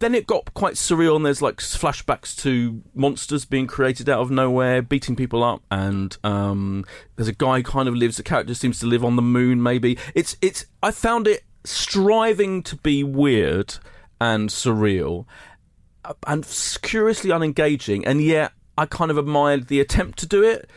B: Then it got quite surreal, and there's like flashbacks to monsters being created out of nowhere, beating people up, and um, there's a guy kind of lives. The character seems to live on the moon. Maybe it's it's. I found it striving to be weird and surreal uh, and curiously unengaging, and yet I kind of admired the attempt to do it.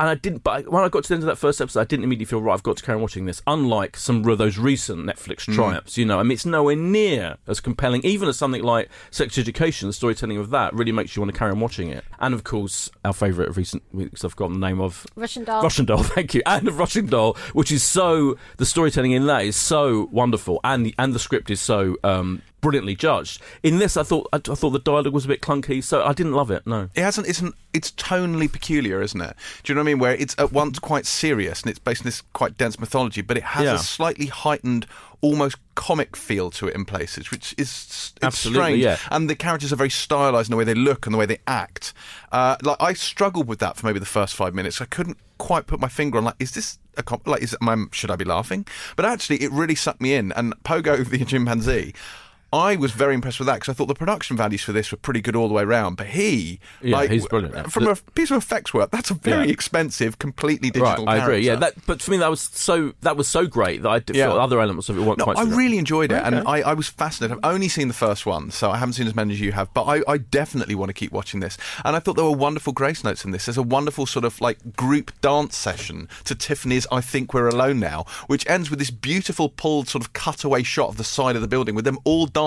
B: And I didn't, but I- when I got to the end of that first episode, I didn't immediately feel right. I've got to carry on watching this. Unlike some of those recent Netflix triumphs, you know, I mean, it's nowhere near as compelling. Even as something like Sex Education, the storytelling of that really makes you want to carry on watching it. And of course, our favourite of recent weeks, I've forgotten the name of
C: Russian doll.
B: Russian Doll, thank you, and of Russian Doll, which is so the storytelling in that is so wonderful, and the, and the script is so um, brilliantly judged. In this, I thought I, I thought the dialogue was a bit clunky, so I didn't love it. No,
A: It hasn't. It's an, It's tonally peculiar, isn't it? Do you know what I mean? Where it's at once quite serious and it's based on this quite dense mythology, but it has
B: Yeah.
A: a slightly heightened, almost comic feel to it in places, which is
B: Absolutely,
A: strange.
B: yeah.
A: And the characters are very stylized in the way they look and the way they act. Uh, like I struggled with that for maybe the first five minutes. I couldn't quite put my finger on like, is this a com- like is it, should I be laughing? But actually, it really sucked me in. And Pogo the chimpanzee. I was very impressed with that because I thought the production values for this were pretty good all the way around. But he,
B: Yeah,
A: like,
B: he's brilliant.
A: Uh, from a piece of effects work, that's a very
B: Yeah.
A: expensive, completely digital.
B: right, I agree. Yeah, that, but for me, that was so that was so great that I
A: Yeah.
B: felt other elements of it weren't
A: No,
B: quite.
A: I
B: so
A: really enjoyed it, and I, I was fascinated. I've only seen the first one, so I haven't seen as many as you have. But I, I definitely want to keep watching this. And I thought there were wonderful grace notes in this. There's a wonderful sort of like group dance session to Tiffany's "I Think We're Alone Now," which ends with this beautiful pulled sort of cutaway shot of the side of the building with them all dancing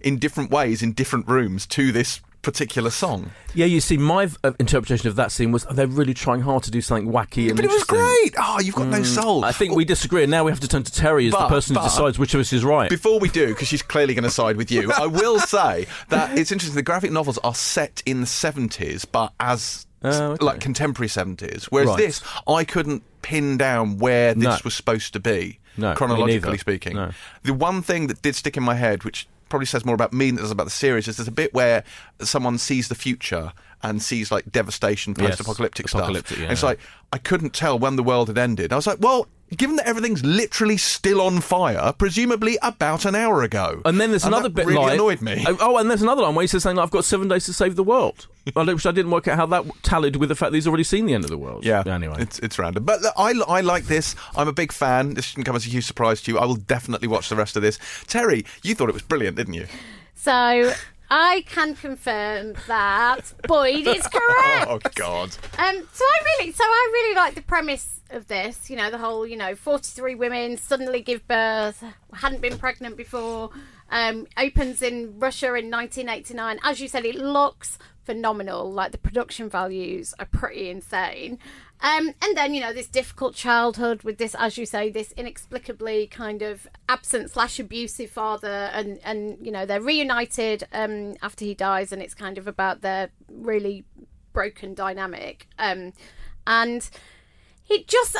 A: in different ways in different rooms to this particular song.
B: Yeah, you see, my uh, interpretation of that scene was they're really trying hard to do something wacky and
A: But it was great. Oh, you've got no soul.
B: I think we disagree, and now we have to turn to Terry as
A: But-
B: the person
A: but-
B: who decides which of us is right.
A: Before we do, because she's clearly going to side with you, I will say that it's interesting. The graphic novels are set in the 70s, but as
B: Oh, okay.
A: like contemporary 70s. Whereas
B: Right.
A: this, I couldn't pin down where this
B: No.
A: was supposed to be,
B: No,
A: chronologically speaking.
B: No.
A: The one thing that did stick in my head, which probably says more about me than it does about the series, is there's a bit where someone sees the future and sees like devastation, post-apocalyptic stuff.
B: apocalyptic, yeah,
A: And it's
B: yeah.
A: like I couldn't tell when the world had ended. I was like, well, given that everything's literally still on fire, presumably about an hour ago.
B: And then there's
A: And
B: another
A: that
B: bit
A: really
B: like
A: annoyed me.
B: Oh, oh, and there's another one where he says something like, "I've got seven days to save the world," Well, which I didn't work out how that tallied with the fact that he's already seen the end of the world.
A: Yeah.
B: Anyway,
A: it's it's random, but look, I I like this. I'm a big fan. This shouldn't come as a huge surprise to you. I will definitely watch the rest of this. Terry, you thought it was brilliant, didn't you?
C: So I can confirm that Boyd is correct.
A: Oh God.
C: Um, so I really, so I really like the premise of this. You know, the whole, you know, forty-three women suddenly give birth, hadn't been pregnant before. Um, opens in Russia in 1989. As you said, it looks phenomenal. Like the production values are pretty insane. Um, and then you know this difficult childhood with this, as you say, this inexplicably kind of absent slash abusive father, and and you know they're reunited um, after he dies, and it's kind of about their really broken dynamic. Um, and it just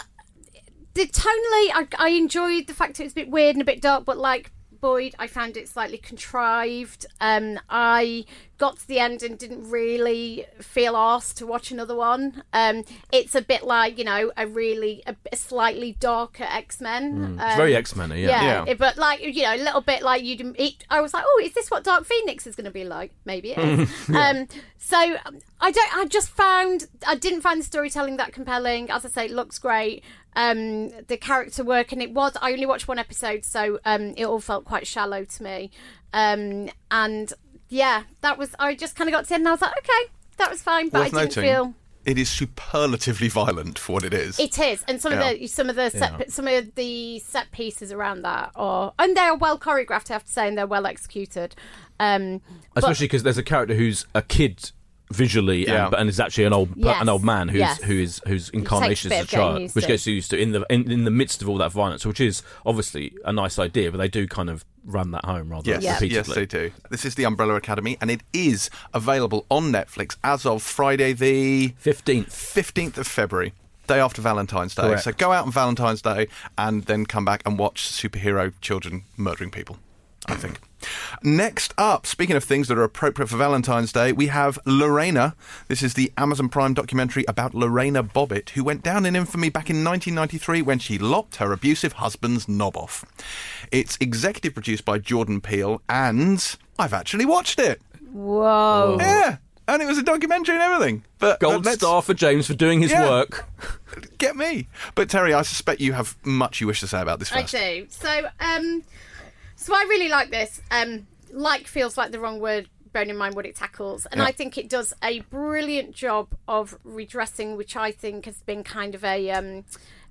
C: the tonally, I, I enjoyed the fact it was a bit weird and a bit dark, but like Boyd, I found it slightly contrived. Um, I got to the end and didn't really feel asked to watch another one. Um, it's a bit like you know a really a, a slightly darker X Men.
B: it's very X Men, yeah.
C: Yeah,
A: Yeah.
C: it- but like you know, a little bit like you. would It, I was like, oh, is this what Dark Phoenix is going to be like? Maybe it is. um, so um, I don't. I just found I didn't find the storytelling that compelling. As I say, it looks great. Um, the character work and it was. I only watched one episode, so um, it all felt quite shallow to me. Um, and yeah, that was. I just kind of got to the end and I was like, okay, that was fine, but
A: Worth
C: I didn't
A: noting,
C: feel.
A: it is superlatively violent for what it is.
C: It is, and some
A: Yeah.
C: of the some of the set some of the set pieces around that are and they're well choreographed. I have to say, and they're well executed. Um, but-
B: Especially because there's a character who's a kid visually
A: Yeah.
B: and, and is actually an old
C: Yes.
B: an old man who's
C: Yes.
B: who is whose incarnation
C: bit
B: is a
C: of getting
B: child,
C: used
B: which
C: to.
B: gets used to in the in, in the midst of all that violence, which is obviously a nice idea, but they do kind of run that home rather
A: Yes,
C: Yeah.
B: repeatedly.
A: yes, they do. This is the Umbrella Academy, and it is available on Netflix as of Friday, the
B: Fifteenth.
A: 15th of February, day after Valentine's Day.
B: Correct.
A: So go out on Valentine's Day and then come back and watch superhero children murdering people, I think. Next up, speaking of things that are appropriate for Valentine's Day, we have Lorena. This is the Amazon Prime documentary about Lorena Bobbitt, who went down in infamy back in 1993 when she lopped her abusive husband's knob off. It's executive produced by Jordan Peele, and I've actually watched it.
C: whoa,
A: Yeah. and it was a documentary and everything. But
B: Gold
A: but let's-
B: star for James for doing his
A: Yeah.
B: work.
A: Get me. But Terry, I suspect you have much you wish to say about this
C: I
A: first.
C: do. So, um, so I really like this. Um, like feels like the wrong word, bearing in mind what it tackles, and
A: Yeah.
C: I think it does a brilliant job of redressing, which I think has been kind of a. Um,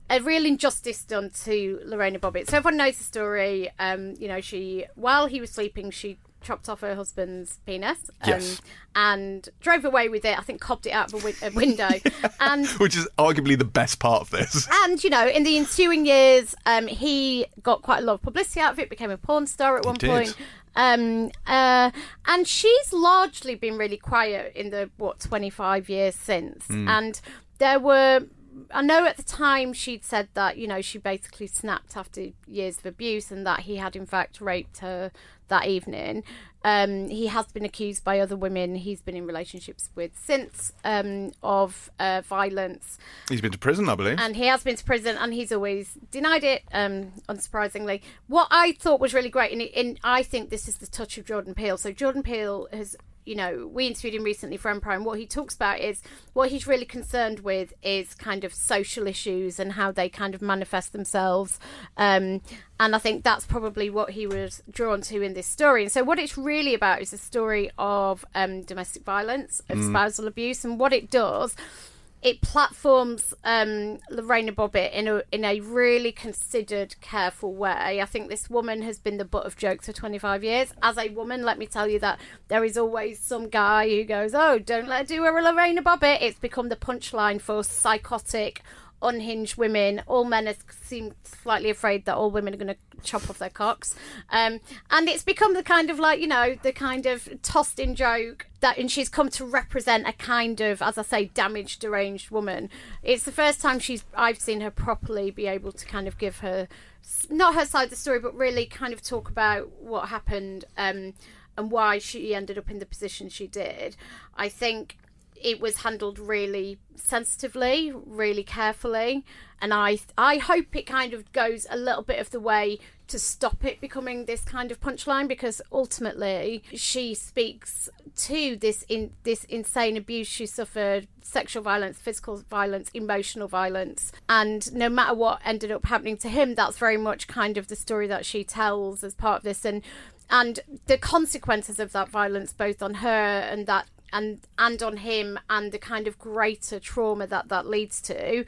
C: a real injustice done to Lorena Bobbitt. So everyone knows the story. Um, you know, she while he was sleeping, she chopped off her husband's penis um,
A: Yes.
C: and drove away with it. I think cobbed it out of a, win- a window. and
A: Which is arguably the best part of this.
C: and you know, in the ensuing years, um, he got quite a lot of publicity out of it. Became a porn star at one
A: did.
C: point. Um, uh, and she's largely been really quiet in the what twenty five years since.
A: Hmm.
C: And there were. I know at the time she'd said that you know she basically snapped after years of abuse and that he had in fact raped her that evening. Um, he has been accused by other women he's been in relationships with since um, of uh, violence
A: He's been to prison, I believe.
C: and he has been to prison and he's always denied it um unsurprisingly what i thought was really great and, and i think this is the touch of jordan peele so jordan peele has you know we interviewed him recently for empire and what he talks about is what he's really concerned with is kind of social issues and how they kind of manifest themselves. Um and i think that's probably what he was drawn to in this story. And so what it's really about is a story of um domestic violence of spousal abuse. And what it does it platforms um, Lorena Bobbitt in a in a really considered, careful way. I think this woman has been the butt of jokes for 25 years. As a woman, let me tell you that there is always some guy who goes, "Oh, don't let her do a Lorena Bobbitt." It's become the punchline for psychotic. Unhinged women. All men are, seem slightly afraid that all women are going to chop off their cocks, um, and it's become the kind of like you know the kind of tossed in joke that, and she's come to represent a kind of, as I say, damaged, deranged woman. It's the first time she's I've seen her properly be able to kind of give her not her side of the story, but really kind of talk about what happened um, and why she ended up in the position she did. I think it was handled really sensitively, really carefully, and I I hope it kind of goes a little bit of the way to stop it becoming this kind of punchline because ultimately she speaks to this in this insane abuse she suffered sexual violence physical violence emotional violence and no matter what ended up happening to him that's very much kind of the story that she tells as part of this and and the consequences of that violence both on her and that and and on him and the kind of greater trauma that that leads to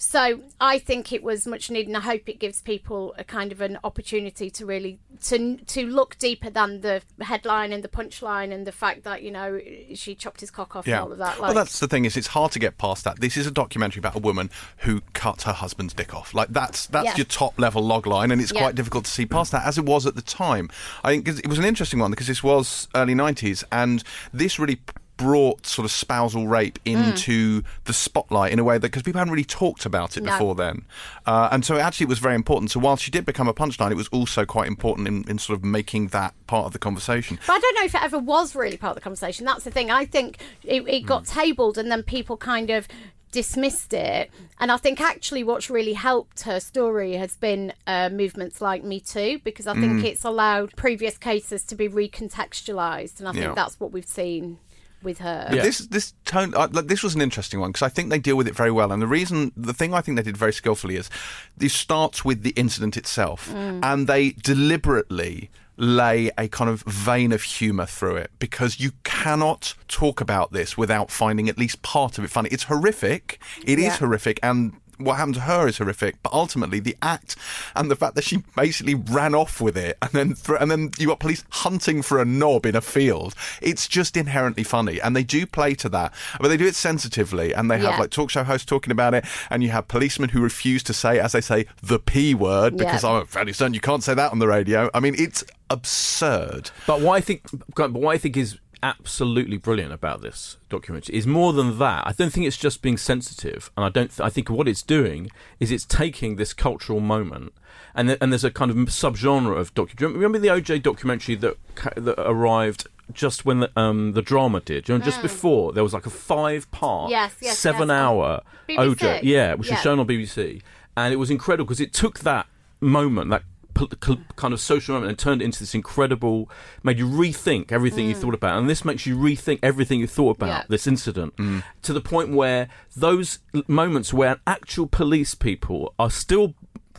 C: so I think it was much needed, and I hope it gives people a kind of an opportunity to really to to look deeper than the headline and the punchline and the fact that you know she chopped his cock off and all of that.
A: well, that's the thing is, it's hard to get past that. This is a documentary about a woman who cut her husband's dick off. Like that's that's
C: Yeah.
A: your top level log line, and it's
C: Yeah.
A: quite difficult to see past that, as it was at the time. I think it was an interesting one because this was early '90s, and this really brought sort of spousal rape into the spotlight in a way that because people hadn't really talked about it
C: No.
A: before then, uh, and so actually it was very important. So while she did become a punchline, it was also quite important in, in sort of making that part of the conversation.
C: But I don't know if it ever was really part of the conversation. That's the thing. I think it, it got
A: Hmm.
C: tabled and then people kind of dismissed it. And I think actually what's really helped her story has been uh, movements like Me Too, because I think it's allowed previous cases to be recontextualized. And I think
A: Yeah.
C: that's what we've seen with her.
B: Yeah.
A: This this tone uh, like, this was an interesting one because I think they deal with it very well. And the reason, the thing I think they did very skillfully is this starts with the incident itself, and they deliberately lay a kind of vein of humour through it because you cannot talk about this without finding at least part of it funny. It's horrific. It is
C: Yeah.
A: horrific, and what happened to her is horrific, but ultimately the act and the fact that she basically ran off with it, and then th- and then you got police hunting for a knob in a field. It's just inherently funny, and they do play to that, but they do it sensitively, and they have
C: Yeah.
A: like talk show hosts talking about it, and you have policemen who refuse to say, as they say, the p word because
C: Yeah.
A: I'm fairly certain you can't say that on the radio. I mean, it's absurd.
B: But what I think, but what I think is absolutely brilliant about this documentary is more than that. I don't think it's just being sensitive, and I don't. Th- I think what it's doing is it's taking this cultural moment, and th- and there's a kind of subgenre of documentary. Remember the OJ documentary that ca- that arrived. Just when the um the drama did, you know, just before there was like a five part,
C: Mm. Yes, yes,
B: seven
C: yes.
B: hour
C: BBC.
B: OJ, yeah, which was shown on BBC, and it was incredible because it took that moment, that kind of social moment and turned it into this incredible, made you rethink everything you thought about, and this makes you rethink everything you thought about
C: Yeah.
B: this incident to the point where those moments where actual police people are still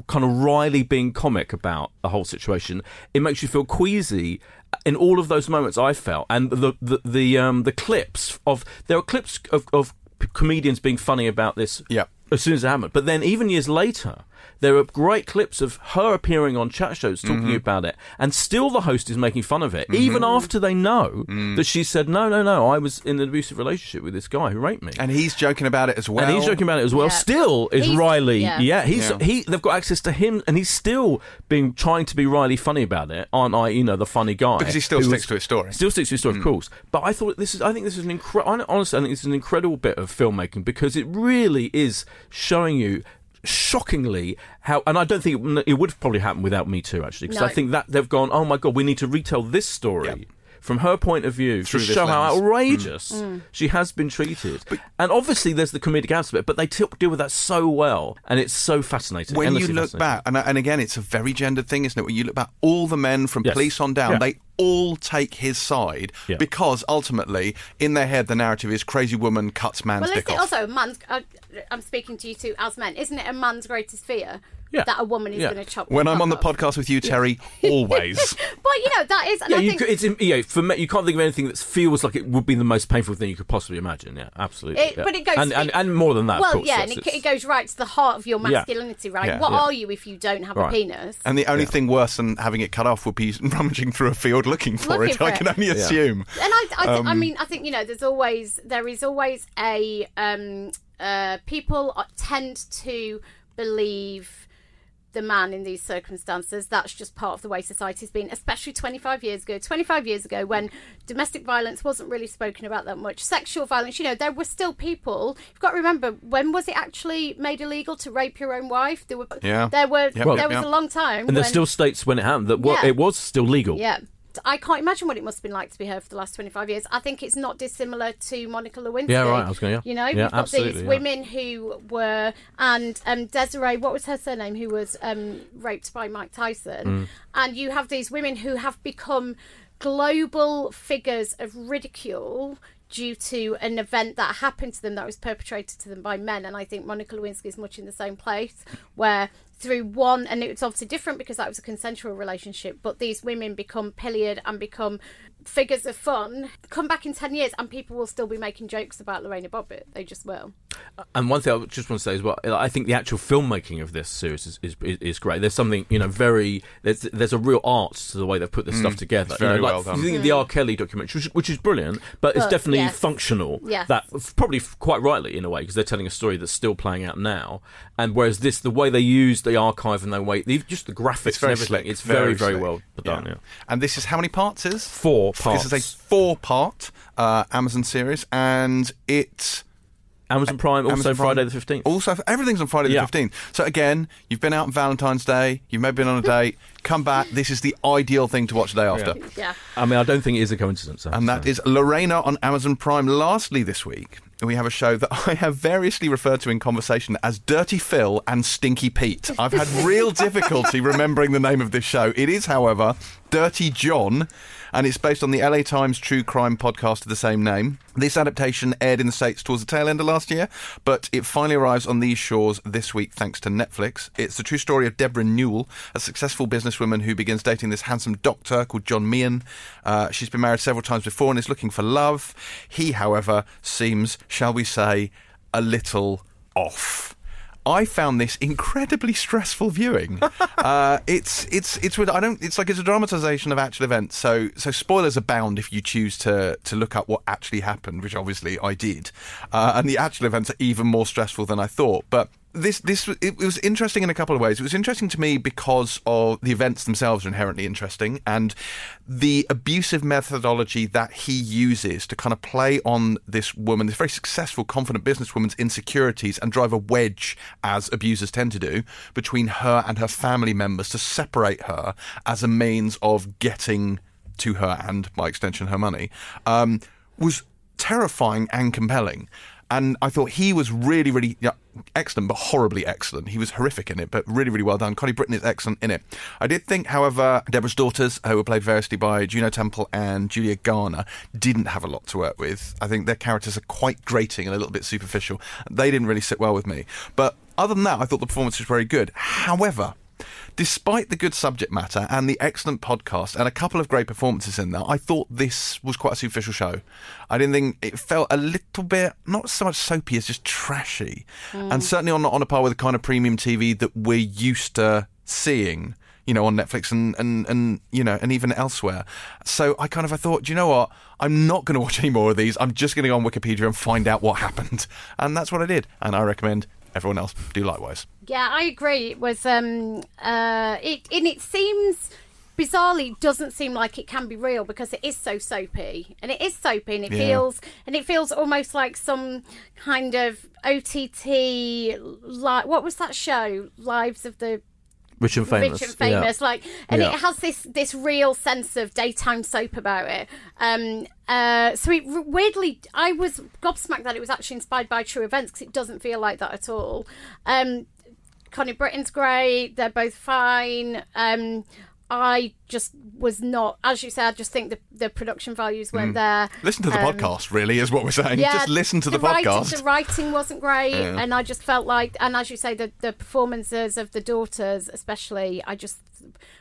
B: kind of wryly being comic about the whole situation, it makes you feel queasy. In all of those moments, I felt, and the the the um the clips of there are clips of of comedians being funny about this
A: Yeah.
B: as soon as it happened. But then even years later, there are great clips of her appearing on chat shows talking
A: Mm-hmm.
B: about it, and still the host is making fun of it, even after they know
A: Mm.
B: that she said, "No, no, no, I was in an abusive relationship with this guy who raped me."
A: And he's joking about it as well.
B: And he's joking about it as well.
C: Yeah.
B: Still, is
C: He's-
B: Riley?
C: yeah.
B: Yeah, he's
A: Yeah.
B: he. They've got access to him, and he's still being trying to be Riley funny about it. Aren't I? You know, the funny guy
A: Because he still sticks
B: was-
A: to his story.
B: Still sticks to his story,
A: Mm.
B: of course. But I thought this is. I think this is an incredible. Honestly, I think it's an incredible bit of filmmaking because it really is showing you. Shockingly, how and I don't think it, it would have probably happened without Me Too actually because
C: No.
B: I think that they've gone oh my god we need to retell this story. From her point of view
A: Through
B: to
A: this
B: show how outrageous
C: Mm.
B: she has been treated. and obviously, there's the comedic aspect, but they t- deal with that so well, and it's so fascinating.
A: when you look back, and, and again, it's a very gendered thing, isn't it? When you look back, all the men from
B: Yes.
A: police on down,
B: Yeah.
A: they all take his side
B: Yeah.
A: because ultimately, in their head, the narrative is crazy woman cuts man's
C: Well,
A: dick off.
C: also man's? Uh, I'm speaking to you two as men. Isn't it a man's greatest fear
B: Yeah.
C: that a woman is
B: Yeah.
C: going to chop?
A: when
C: your
A: I'm on the
C: cock off?
A: podcast with you, Terry, always.
C: But you know that is. And
B: yeah,
C: I
B: you,
C: think
B: c- it's im- yeah. For me, you can't think of anything that feels like it would be the most painful thing you could possibly imagine. Yeah, absolutely.
C: It-
B: yeah.
C: but it goes-
B: and, and and more than that.
C: well,
B: of course,
C: yeah,
B: yes,
C: and it,
B: it's-
C: it goes right to the heart of your
B: Yeah.
C: masculinity, right?
A: Yeah.
C: what
B: Yeah.
C: are you if you don't have
B: Right.
C: a penis?
A: And the only thing worse than having it cut off would be rummaging through a field looking for
C: Looking
A: it.
C: for
A: I
C: it.
A: can only assume.
C: And I, I,
A: Um,
C: I mean, I think you know, there's always there is always a um, uh, people are- tend to believe the man in these circumstances. That's just part of the way society's been, especially 25 years ago. 25 years ago, when domestic violence wasn't really spoken about that much, sexual violence, you know, there were still people. You've got to remember, when was it actually made illegal to rape your own wife? There were,
A: Yeah.
C: there were,
A: Yep,
C: there
A: yep,
C: was
A: yep.
C: a long time.
B: and there's
C: when-
B: still states when it happened that wa-
C: Yeah.
B: it was still legal.
C: yeah. I can't imagine what it must have been like to be her for the last 25 years. I think it's not dissimilar to Monica Lewinsky.
B: Yeah, right, I was gonna- yeah.
C: You know,
B: Yeah,
C: we've got these
B: yeah.
C: women who were, and um, Desiree, what was her surname, who was um, raped by Mike Tyson.
B: Mm.
C: And you have these women who have become global figures of ridicule due to an event that happened to them that was perpetrated to them by men. And I think Monica Lewinsky is much in the same place where through one, and it's obviously different because that was a consensual relationship, but these women become pilloried and become figures of fun. Come back in 10 years and people will still be making jokes about Lorena Bobbitt. They just will.
B: And one thing I just want to say as well, I think the actual filmmaking of this series is, is, is great. There's something you know very there's there's a real art to the way they've put this mm. stuff together.
A: it's
B: You know,
A: very
B: like,
A: well done.
B: You think of the R. Kelly documentary, which, which is brilliant, but it's definitely
C: yes.
B: functional.
C: Yes.
B: That probably quite rightly in a way because they're telling a story that's still playing out now. And whereas this, the way they use the archive and the way the, just the graphics
A: It's very
B: and everything,
A: slick.
B: it's very very,
A: slick.
B: well done. Yeah.
A: And this is how many parts is?
B: Four parts.
A: This is a four-part uh, Amazon series, and it
B: Amazon Prime also
A: Amazon Prime.
B: Friday the fifteenth.
A: Also, everything's on Friday
B: Yeah.
A: the 15th. So, again, you've been out on Valentine's Day, you've maybe been on a date, come back. This is the ideal thing to watch the day after.
C: Yeah.
B: I mean, I don't think it is a coincidence. I have
A: And
B: to
A: that
B: say.
A: is Lorena on Amazon Prime. Lastly, this week, we have a show that I have variously referred to in conversation as Dirty Phil and Stinky Pete. I've had real difficulty remembering the name of this show. It is, however, Dirty John, and it's based on the LA Times true crime podcast of the same name. This adaptation aired in the States towards the tail end of last year, but it finally arrives on these shores this week thanks to Netflix. It's the true story of Deborah Newell, a successful businesswoman who begins dating this handsome doctor called John Meehan. Uh, she's been married several times before and is looking for love. He, however, seems, shall we say, a little off. I found this incredibly stressful viewing. uh, it's it's it's with I don't it's like it's a dramatization of actual events. So so spoilers abound if you choose to to look up what actually happened, which obviously I did. Uh, and the actual events are even more stressful than I thought. But this this it was interesting in a couple of ways. It was interesting to me because of the events themselves are inherently interesting and the abusive methodology that he uses to kind of play on this woman, this very successful, confident businesswoman's insecurities and drive a wedge, as abusers tend to do, between her and her family members to separate her as a means of getting to her and, by extension, her money, um, was terrifying and compelling. And I thought he was really, really yeah, excellent, but horribly excellent. He was horrific in it, but really, really well done. Connie Britton is excellent in it. I did think, however, Deborah's daughters, who were played variously by Juno Temple and Julia Garner, didn't have a lot to work with. I think their characters are quite grating and a little bit superficial. They didn't really sit well with me. But other than that, I thought the performance was very good. However, despite the good subject matter and the excellent podcast and a couple of great performances in there, I thought this was quite a superficial show. I didn't think it felt a little bit not so much soapy as just trashy, and hmm. certainly on on a par with the kind of premium TV that we're used to seeing. You know, on Netflix and, and, and you know, and even elsewhere. So I kind of I thought, do you know what? I'm not going to watch any more of these. I'm just going to go on Wikipedia and find out what happened, and that's what I did. And I recommend everyone else do likewise.
C: Yeah, I agree. It was um uh it and it seems bizarrely doesn't seem like it can be real because it is so soapy and it is soapy and it
A: Yeah.
C: feels and it feels almost like some kind of OTT like what was that show Lives of the
B: Rich and famous.
C: rich and famous like and
B: Yeah.
C: it has this this real sense of daytime soap about it um uh so it weirdly i was gobsmacked that it was actually inspired by true events because it doesn't feel like that at all um connie britton's great they're both fine um I just was not, as you said. I just think the the production values weren't there.
A: Listen to the
C: Um,
A: podcast, really, is what we're saying. Yeah, Just listen to the,
C: writing-
A: podcast.
C: the writing wasn't great,
A: Yeah.
C: and I just felt like, and as you say, the the performances of the daughters, especially, I just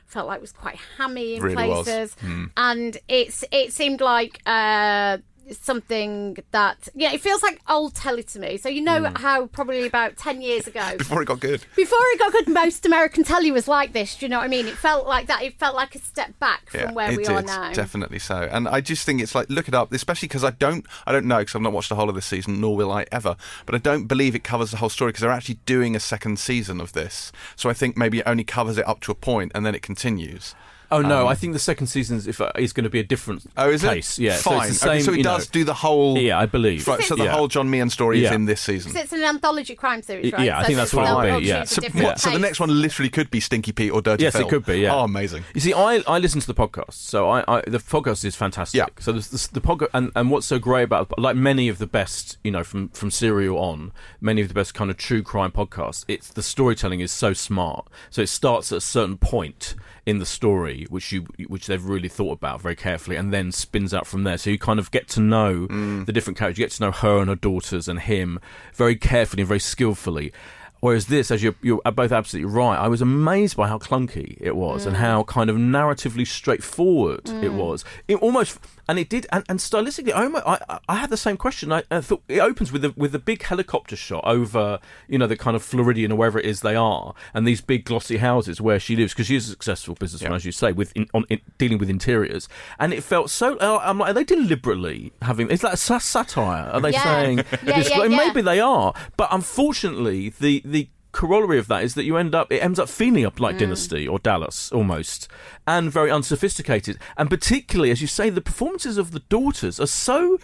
C: felt like was quite hammy in
A: Really
C: places, and it's it seemed like. uh something that yeah it feels like old telly to me so you know
A: Hmm.
C: how probably about 10 years ago
A: Before it got good.
C: before it got good most american telly was like this do you know what i mean it felt like that it felt like a step back from where we
A: did,
C: are now
A: Definitely so. And I just think it's like look it up, especially because I don't I don't know because I've not watched the whole of this season, nor will I ever. But I don't believe it covers the whole story because they're actually doing a second season of this. So I think maybe it only covers it up to a point and then it continues.
B: Oh no, I think the second season is, if, uh, is going to be a different
A: Um, Oh, is
B: case.
A: it?
B: Yeah, so
A: fine.
B: it's the
A: Okay, so it
B: you know-
A: does do the whole.
B: Yeah, I believe.
A: Right, so the
B: Yeah.
A: whole John Meehan story is in this season.
C: So it's an anthology crime series, right?
B: Yeah, I
C: So
B: think that's what it'll be, yeah.
A: So,
C: different
A: what, so the next one literally could be Stinky Pete or Dirty
B: Yes,
A: Phil.
B: it could be. Yeah.
A: Oh, amazing.
B: You see, I, I listen to the podcast, so I, I the podcast is fantastic.
A: Yeah.
B: So the, the, the podcast, and, and what's so great about like many of the best, you know, from from Serial on, many of the best kind of true crime podcasts. It's the storytelling is so smart. So it starts at a certain point in the story, which you which they've really thought about very carefully, and then spins out from there. So you kind of get to know mm. the different characters. You get to know her and her daughters and him very carefully and very skillfully. Whereas this, as you're, you're both absolutely right, I was amazed by how clunky it was and mm. how kind of narratively straightforward it mm. was. It almost, and it did, and, and stylistically, I, almo- I, I- I had the same question. I, I thought it opens with a, with a big helicopter shot over, you know, the kind of Floridian or wherever it is they are, and these big glossy houses where she lives because she's a successful businesswoman,
A: Yeah.
B: as you say, with in, on in, dealing with interiors. And it felt so. uh, I'm like, are they deliberately having? Is that a satire? Are they
C: Yeah.
B: saying?
C: Yeah, yeah, yeah.
B: Maybe they are, but unfortunately, the the corollary of that is that you end up it ends up feeling up
C: Mm.
B: like Dynasty or Dallas almost, and very unsophisticated, and particularly as you say, the performances of the daughters are so.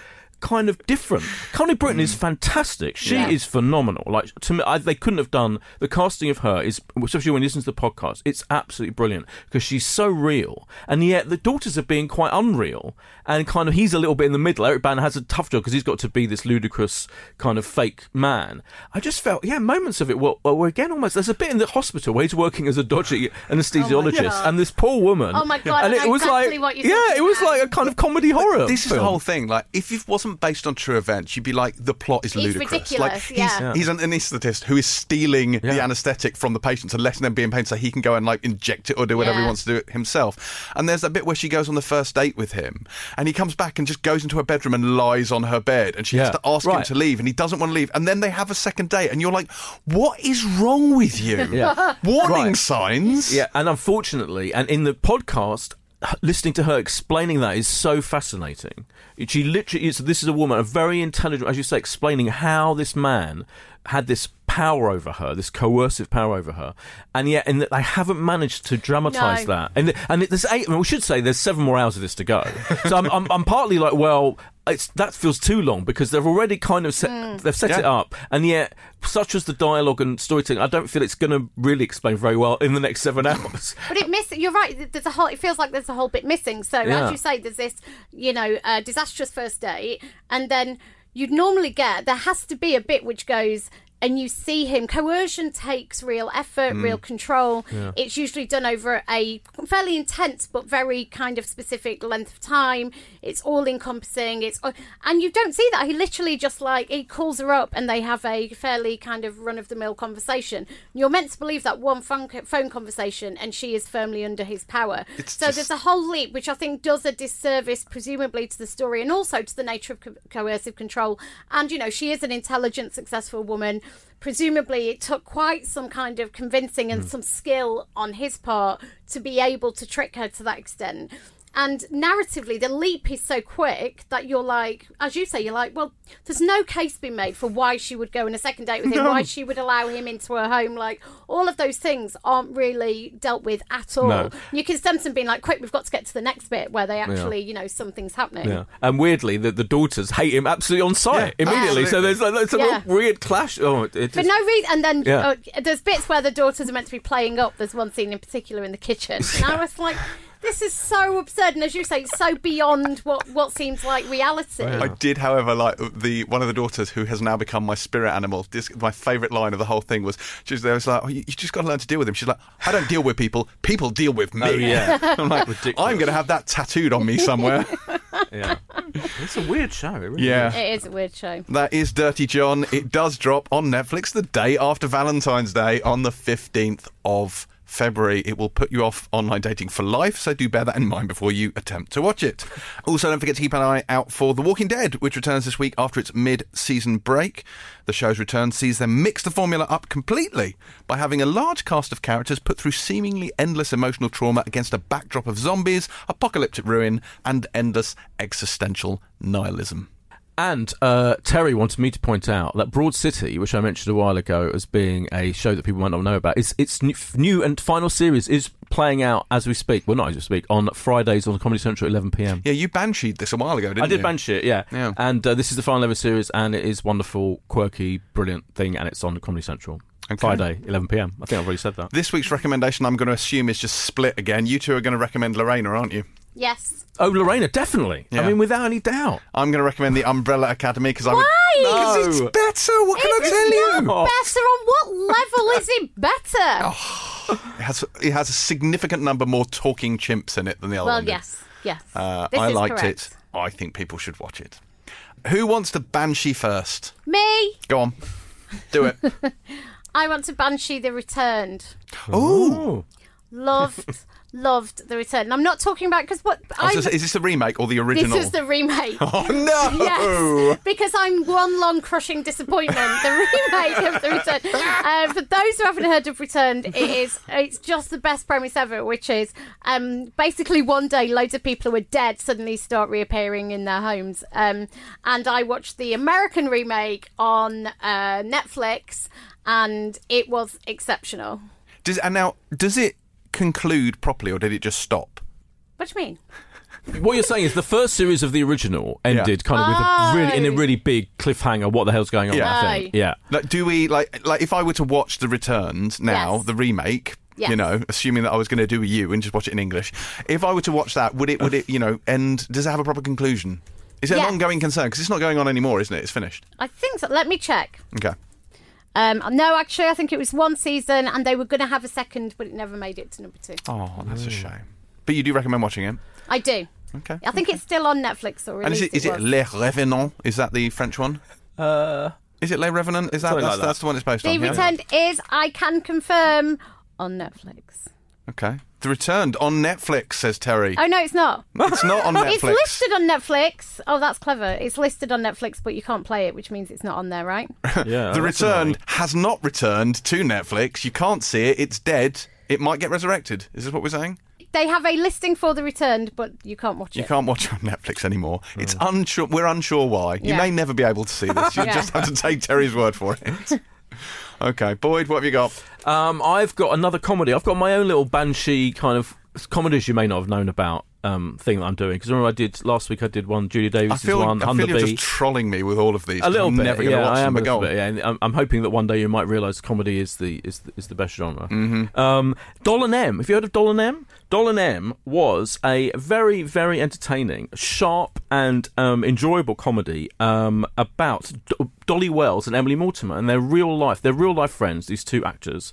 B: Kind of different. Connie Britton is mm. fantastic. She
C: Yeah.
B: is phenomenal. Like to me, I, they couldn't have done the casting of her is, especially when you listen to the podcast, it's absolutely brilliant because she's so real, and yet the daughters are being quite unreal, and kind of he's a little bit in the middle. Eric Bana has a tough job because he's got to be this ludicrous kind of fake man. I just felt, yeah, moments of it were, were again almost. There's a bit in the hospital where he's working as a dodgy anesthesiologist, oh
C: God.
B: and this poor woman.
C: Oh my God,
B: And it
C: know
B: was like,
C: what
B: yeah, it was
C: about.
B: like a kind of comedy horror.
A: This is the whole thing. Like, if it wasn't based on true events, you'd be like, the plot is
C: It's
A: ludicrous.
C: ridiculous,
A: like, he's,
C: yeah.
A: he's an anaesthetist who is stealing the
B: Yeah.
A: anaesthetic from the patients and letting them be in pain so he can go and like inject it or do whatever he
C: Yeah.
A: wants to do it himself. And there's that bit where she goes on the first date with him, and he comes back and just goes into her bedroom and lies on her bed, and she has to ask him
B: Right.
A: to leave, and he doesn't want to leave. And then they have a second date, and you're like, what is wrong with you?
B: Yeah.
A: Warning
B: Right.
A: signs.
B: Yeah, and unfortunately, and in the podcast, h- listening to her explaining that is so fascinating. She literally is. This is a woman, a very intelligent, as you say, explaining how this man had this power over her, this coercive power over her, and yet, and that they haven't managed to dramatise
C: No.
B: that. And and it, there's eight. I mean, we should say there's seven more hours of this to go. So I'm, I'm, I'm partly like, well, it's that feels too long because they've already kind of set they've set
A: Yeah.
B: it up, and yet, such as the dialogue and storytelling, I don't feel it's going to really explain very well in the next seven hours.
C: But it miss. You're right. There's a whole. It feels like there's a whole bit missing. So
B: Yeah.
C: as you say, there's this, you know, uh, disastrous first date, and then you'd normally get there has to be a bit which goes. And you see him. Coercion takes real effort, mm. real control. It's usually done over a fairly intense but very kind of specific length of time. It's all encompassing. It's uh, and you don't see that. He literally just like he calls her up and they have a fairly kind of run of the mill conversation. You're meant to believe that one phone, phone conversation and she is firmly under his power.
A: It's
C: so
A: just-
C: there's a whole leap which I think does a disservice presumably to the story and also to the nature of co- coercive control. And you know, she is an intelligent, successful woman. Presumably, it took quite some kind of convincing and hmm. some skill on his part to be able to trick her to that extent. And narratively, the leap is so quick that you're like, as you say, you're like, well, there's no case being made for why she would go on a second date with him, why she would allow him into her home. Like, all of those things aren't really dealt with at all.
B: No.
C: You can sense them being like, quick, we've got to get to the next bit where they actually, you know, something's happening.
B: Yeah. And weirdly, the, the daughters hate him absolutely on sight
A: Yeah,
B: immediately. So there's, like, there's a
C: Yeah.
B: weird clash. Oh, it
C: For no reason, and then
B: Yeah.
C: uh, there's bits where the daughters are meant to be playing up. There's one scene in particular in the kitchen, and I was like, "This is so absurd." And as you say, it's so beyond what what seems like reality.
A: I did, however, like the one of the daughters who has now become my spirit animal. This, my favourite line of the whole thing was she was there was like, oh, you, you just got to learn to deal with him. She's like, I don't deal with people. People deal with me.
B: Oh, yeah.
A: I'm like,
B: Ridiculous.
A: I'm going to have that tattooed on me somewhere.
B: yeah. It's a weird show. It really
A: yeah.
C: It is a weird show.
A: That is Dirty John. It does drop on Netflix the day after Valentine's Day on the 15th of February. It will put you off online dating for life, so do bear that in mind before you attempt to watch it. Also, don't forget to keep an eye out for The Walking Dead, which returns this week after its mid season break. The show's return sees them mix the formula up completely by having a large cast of characters put through seemingly endless emotional trauma against a backdrop of zombies, apocalyptic ruin, and endless existential nihilism.
B: And uh, Terry wanted me to point out that Broad City, which I mentioned a while ago as being a show that people might not know about, is its new, and final series is playing out as we speak. Well, not as we speak on Fridays on Comedy Central at 11 p.m.
A: Yeah, you bansheed this a while ago, didn't
B: I did
A: you?
B: banshee it, yeah.
A: Yeah.
B: And uh, this is the final ever series, and it is wonderful, quirky, brilliant thing, and it's on Comedy Central.
A: Okay.
B: Friday, 11 p.m. I think I've already said that.
A: This week's recommendation, I'm going to assume, is just split again. You two are going to recommend Lorena, aren't you?
C: Yes.
B: Oh, Lorena, definitely.
A: Yeah.
B: I mean, without any doubt.
A: I'm going to recommend the Umbrella Academy because I would.
C: Why?
A: Because
B: No.
A: it's better. What can I
C: It's
A: tell you?
C: better. On what level is it better?
A: It has it has a significant number more talking chimps in it than the other
C: well,
A: one. did.
C: yes, yes.
A: Uh,
C: This
A: I
C: is
A: liked
C: correct.
A: it. I think people should watch it. Who wants to banshee first?
C: Me.
A: Go on, do it.
C: I want to Banshee the Returned.
A: Oh,
C: Loved, loved the Return. And I'm not talking about because what
A: I was
C: I.
A: gonna say, is this the remake or the original?
C: This is the remake.
A: oh no!
C: Yes, because I'm one long crushing disappointment. The remake of the Return. Uh, for those who haven't heard of Returned, it is it's just the best premise ever, which is um, basically one day loads of people who are dead suddenly start reappearing in their homes. Um, and I watched the American remake on uh, Netflix, and it was exceptional.
A: Does, and now, does it conclude properly, or did it just stop?
C: What do you mean?
B: What you're saying is the first series of the original ended
A: Yeah.
B: kind of with a oh. really in a
C: Oh.
B: really big cliffhanger. What the hell's going on?
A: Yeah.
B: I think.
C: Oh.
B: Yeah.
A: Like, do we like like if I were to watch the Returned now,
C: Yes.
A: the remake?
C: Yes.
A: You know, assuming that I was going to do a you and just watch it in English. If I were to watch that, would it would it you know end? Does it have a proper conclusion? Is it
C: Yeah.
A: an ongoing concern? Because it's not going on anymore, isn't it? It's finished.
C: I think so. Let me check.
A: Okay.
C: Um, no, actually, I think it was one season, and they were going to have a second, but it never made it to number two.
A: Oh, that's a shame. But you do recommend watching it?
C: I do.
A: Okay.
C: I think it's still on Netflix or
A: And is it, is it
C: was.
A: Les Revenants? Is that the French one?
B: Uh,
A: Is it Les Revenants? Is that that's,
B: like that.
A: that's the one it's based
C: The
A: on? yeah?
C: Returned is, I can confirm, on Netflix.
A: Okay. The Returned on Netflix, says Terry.
C: Oh no, it's not.
A: It's not on Netflix.
C: It's listed on Netflix. Oh, that's clever. It's listed on Netflix, but you can't play it, which means it's not on there, right?
B: yeah.
A: The
B: that's
A: Returned
B: annoying.
A: has not returned to Netflix. You can't see it. It's dead. It might get resurrected. Is this what we're saying?
C: they have a listing for the Returned, but you can't watch it.
A: You can't watch it on Netflix anymore. Hmm. It's unsure. We're unsure why. You
C: Yeah.
A: may never be able to see this. You
C: Yeah.
A: just have to take Terry's word for it. Okay, Boyd, what have you got?
B: Um, I've got another comedy. I've got my own little banshee kind of comedies you may not have known about. um, thing that I'm doing because remember I did last week. I did one Julia Davis
A: I feel,
B: one
A: I feel you're just trolling me with all of these.
B: a little
A: I'm
B: bit,
A: never
B: yeah,
A: watch
B: I
A: them.
B: am a little bit. Yeah, and I'm, I'm hoping that one day you might realise comedy is the is the, is the best genre.
A: Mm-hmm.
B: Um, Doll and Em. Have you heard of Doll and Em? Doll and M was a very very entertaining, sharp and um, enjoyable comedy um, about D- Dolly Wells and Emily Mortimer and their real life, their real life friends. These two actors.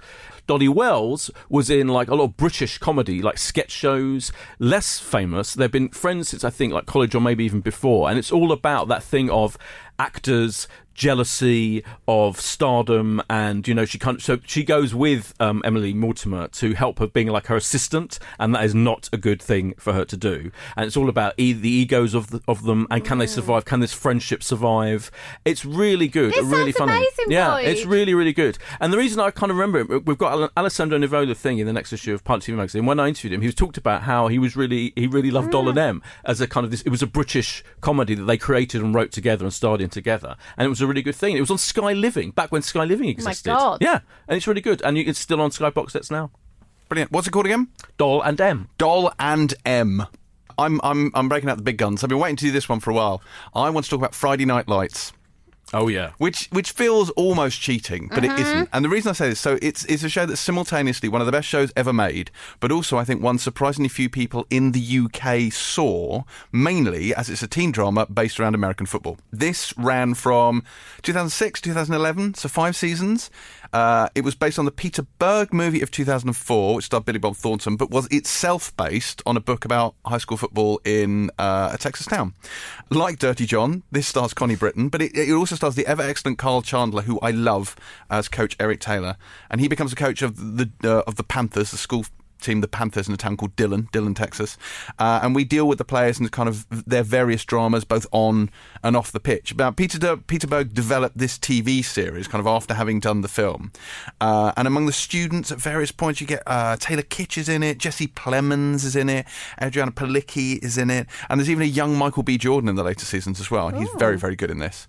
B: Dolly Wells was in like a lot of British comedy, like sketch shows. Less famous, they've been friends since I think like college or maybe even before, and it's all about that thing of actors jealousy of stardom and you know she can't so she goes with um, emily mortimer to help her being like her assistant and that is not a good thing for her to do. And it's all about e- the egos of the, of them and can they survive? Can this friendship survive? It's really good
C: This
B: really
C: sounds
B: funny.
C: amazing,
B: yeah it's really really good. And the reason i kind of remember it we've got alessandro nivola thing in the next issue of punch tv magazine when i interviewed him he was talked about how he was really he really loved doll and
C: Mm.
B: m as a kind of this it was a british comedy that they created and wrote together and starred in together and it was a really good thing it was on sky living back when sky living existed
C: Oh God.
B: yeah and it's really good and you, it's still on sky box sets now
A: Brilliant. What's it called again?
B: doll and m
A: Doll and Em. I'm I'm I'm breaking out the big guns. I've been waiting to do this one for a while. I want to talk about Friday Night Lights.
B: Oh yeah
A: which which feels almost cheating, but
C: Mm-hmm.
A: it isn't. And the reason I say this, so it's it's a show that's simultaneously one of the best shows ever made, but also I think one surprisingly few people in the UK saw, mainly as it's a teen drama based around American football. This ran from 2006 2011, so five seasons. Uh, it was based on the Peter Berg movie of 2004, which starred Billy Bob Thornton, but was itself based on a book about high school football in uh, a Texas town. Like Dirty John, this stars Connie Britton, but it, it also stars the ever excellent Kyle Chandler, who I love as coach Eric Taylor, and he becomes a coach of the uh, of the Panthers, the school team, the Panthers, in a town called Dillon, Dillon, Texas. Uh, and we deal with the players and kind of their various dramas, both on and off the pitch. Now, Peter, De- Peter Berg developed this TV series kind of after having done the film. Uh, and among the students at various points, you get uh, Taylor Kitsch is in it, Jesse Plemons is in it, Adrianne Palicki is in it, and there's even a young Michael B. Jordan in the later seasons as well. And he's very, very good in this.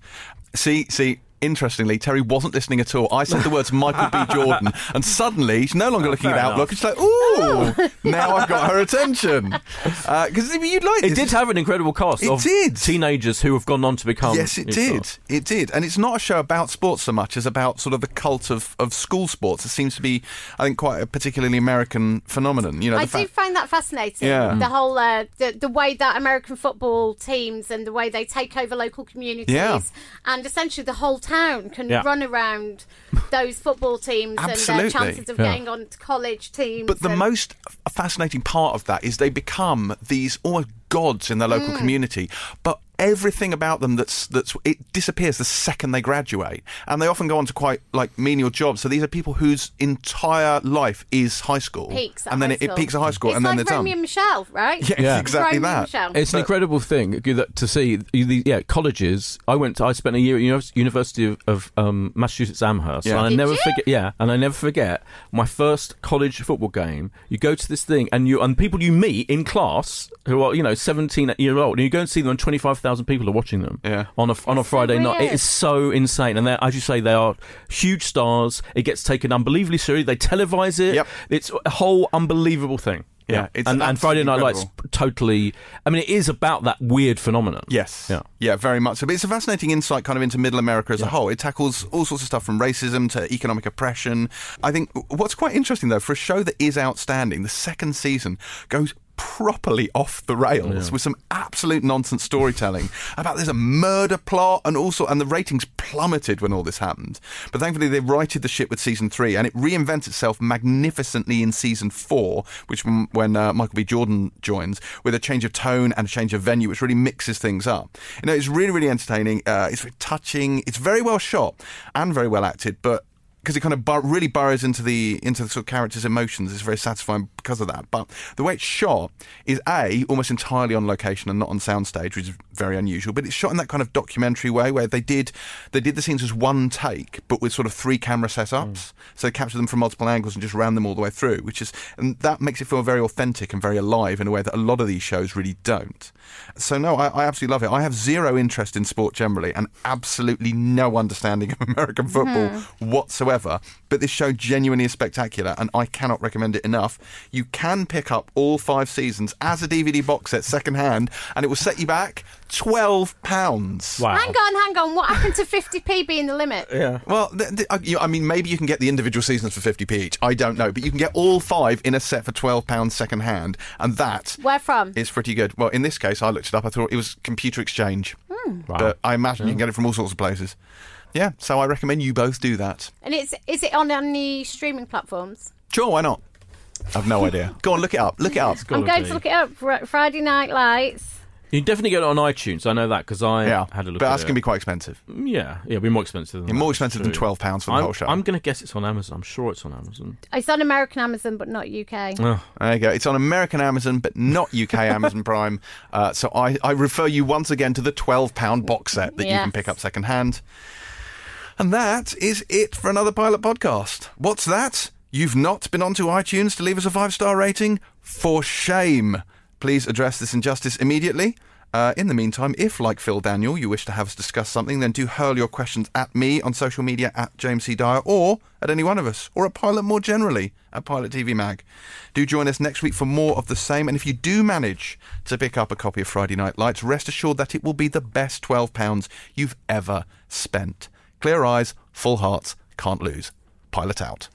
A: See, see, interestingly, Terry wasn't listening at all. I said the words Michael B. Jordan, and suddenly she's no longer looking at
B: fair
A: Outlook. It's like, ooh, now I've got her attention. Because you'd like
B: it
A: this.
B: did have an incredible cast
A: It
B: of
A: did.
B: teenagers who have gone on to become
A: Yes, it did.
B: stars.
A: It did. And it's not a show about sports so much as about sort of the cult of, of school sports. It seems to be, I think, quite a particularly American phenomenon. You know,
C: I
A: the
C: do find that fascinating.
A: Yeah.
C: The whole uh, the the way that American football teams and the way they take over local communities,
A: Yeah.
C: and essentially the whole town can
B: Yeah.
C: run around those football teams and their chances of
B: Yeah.
C: getting on to college teams.
A: But the most fascinating part of that is they become these almost gods in their local
C: Mm.
A: community, but everything about them that's that's it disappears the second they graduate, and they often go on to quite like menial jobs. So these are people whose entire life is high school,
C: peaks
A: and then it, it peaks at high school,
C: It's
A: and then
C: like
A: they're
C: Romy
A: done.
C: and Michelle, right?
A: Yeah,
B: Yeah.
A: exactly
C: Romy and
A: that.
C: Michelle.
B: It's an incredible thing that- to see. the- Yeah, colleges. I went. I spent a year at Univers- University of, of um, Massachusetts Amherst,
A: Yeah.
B: and I
C: Did
B: never
C: you?
B: forget. Yeah, and I never forget my first college football game. You go to this thing, and you and people you meet in class who are you know seventeen year old, and you go and see them, on twenty five thousand people are watching them.
A: Yeah.
B: on a on a Friday night. it is so insane, and as you say, they are huge stars. It gets taken unbelievably seriously. They televise it.
A: Yep.
B: It's a whole unbelievable thing.
A: Yeah, it's
B: and, and Friday Night
A: absolutely
B: Lights totally. I mean, it is about that weird phenomenon.
A: Yes.
B: Yeah.
A: Yeah, very much so. But it's a fascinating insight kind of into middle America as a whole. It tackles all sorts of stuff from racism to economic oppression. I think what's quite interesting though, for a show that is outstanding, the second season goes properly off the rails with some absolute nonsense storytelling about there's a murder plot and also and the ratings plummeted when all this happened. But thankfully they righted the ship with season three and it reinvents itself magnificently in season four which when, when uh, michael b. Jordan joins with a change of tone and a change of venue which really mixes things up. You know it's really really entertaining. Uh, it's very touching. It's very well shot and very well acted but because it kind of bur- really burrows into the into the sort of characters' emotions. It's very satisfying because of that. But the way it's shot is a almost entirely on location and not on soundstage, which is very unusual. But it's shot in that kind of documentary way where they did they did the scenes as one take, but with sort of three camera setups. Mm. So they captured them from multiple angles and just ran them all the way through, which is and that makes it feel very authentic and very alive in a way that a lot of these shows really don't. So no, I, I absolutely love it. I have zero interest in sport generally and absolutely no understanding of American football mm-hmm. whatsoever. Whatsoever, but this show genuinely is spectacular, and I cannot recommend it enough. You can pick up all five seasons as a DVD box set secondhand, and it will set you back twelve pounds.
B: Wow.
C: Hang on, hang on. What happened to 50p being the limit?
B: Yeah.
A: Well, th- th- uh, you- I mean, maybe you can get the individual seasons for 50p each. I don't know. But you can get all five in a set for £12 second hand. And that
C: Where from?
A: is pretty good. Well, in this case, I looked it up. I thought it was computer exchange.
B: Wow.
A: But I imagine you can get it from all sorts of places. Yeah, so I recommend you both do that.
C: And it's is it on any streaming platforms?
A: Sure, why not? I've no idea. Go on, look it up. Look it up.
C: I'm going
B: be.
C: to look it up. Fri- Friday Night Lights.
B: You can definitely get it on iTunes. I know that because I
A: Yeah,
B: had a look
A: but
B: at
A: that's
B: it.
A: going to be quite expensive.
B: Yeah, yeah, it'll be more expensive than that,
A: More expensive than
B: true.
A: £12 for the
B: I'm,
A: whole show.
B: I'm going to guess it's on Amazon. I'm sure it's on Amazon.
C: It's on American Amazon, but not UK.
B: Oh,
A: There you go. It's on American Amazon, but not UK Amazon Prime. Uh, so I, I refer you once again to the £12 box set that you
C: Yes.
A: can pick up second hand. And that is it for another Pilot podcast. What's that? You've not been onto iTunes to leave us a five star rating? For shame. Please address this injustice immediately. Uh, in the meantime, if, like Phil Daniel, you wish to have us discuss something, then do hurl your questions at me on social media at James C. Dyer or at any one of us, or at Pilot more generally at Pilot TV Mag. Do join us next week for more of the same, and if you do manage to pick up a copy of Friday Night Lights, rest assured that it will be the best £12 you've ever spent. Clear eyes, full hearts, can't lose. Pilot out.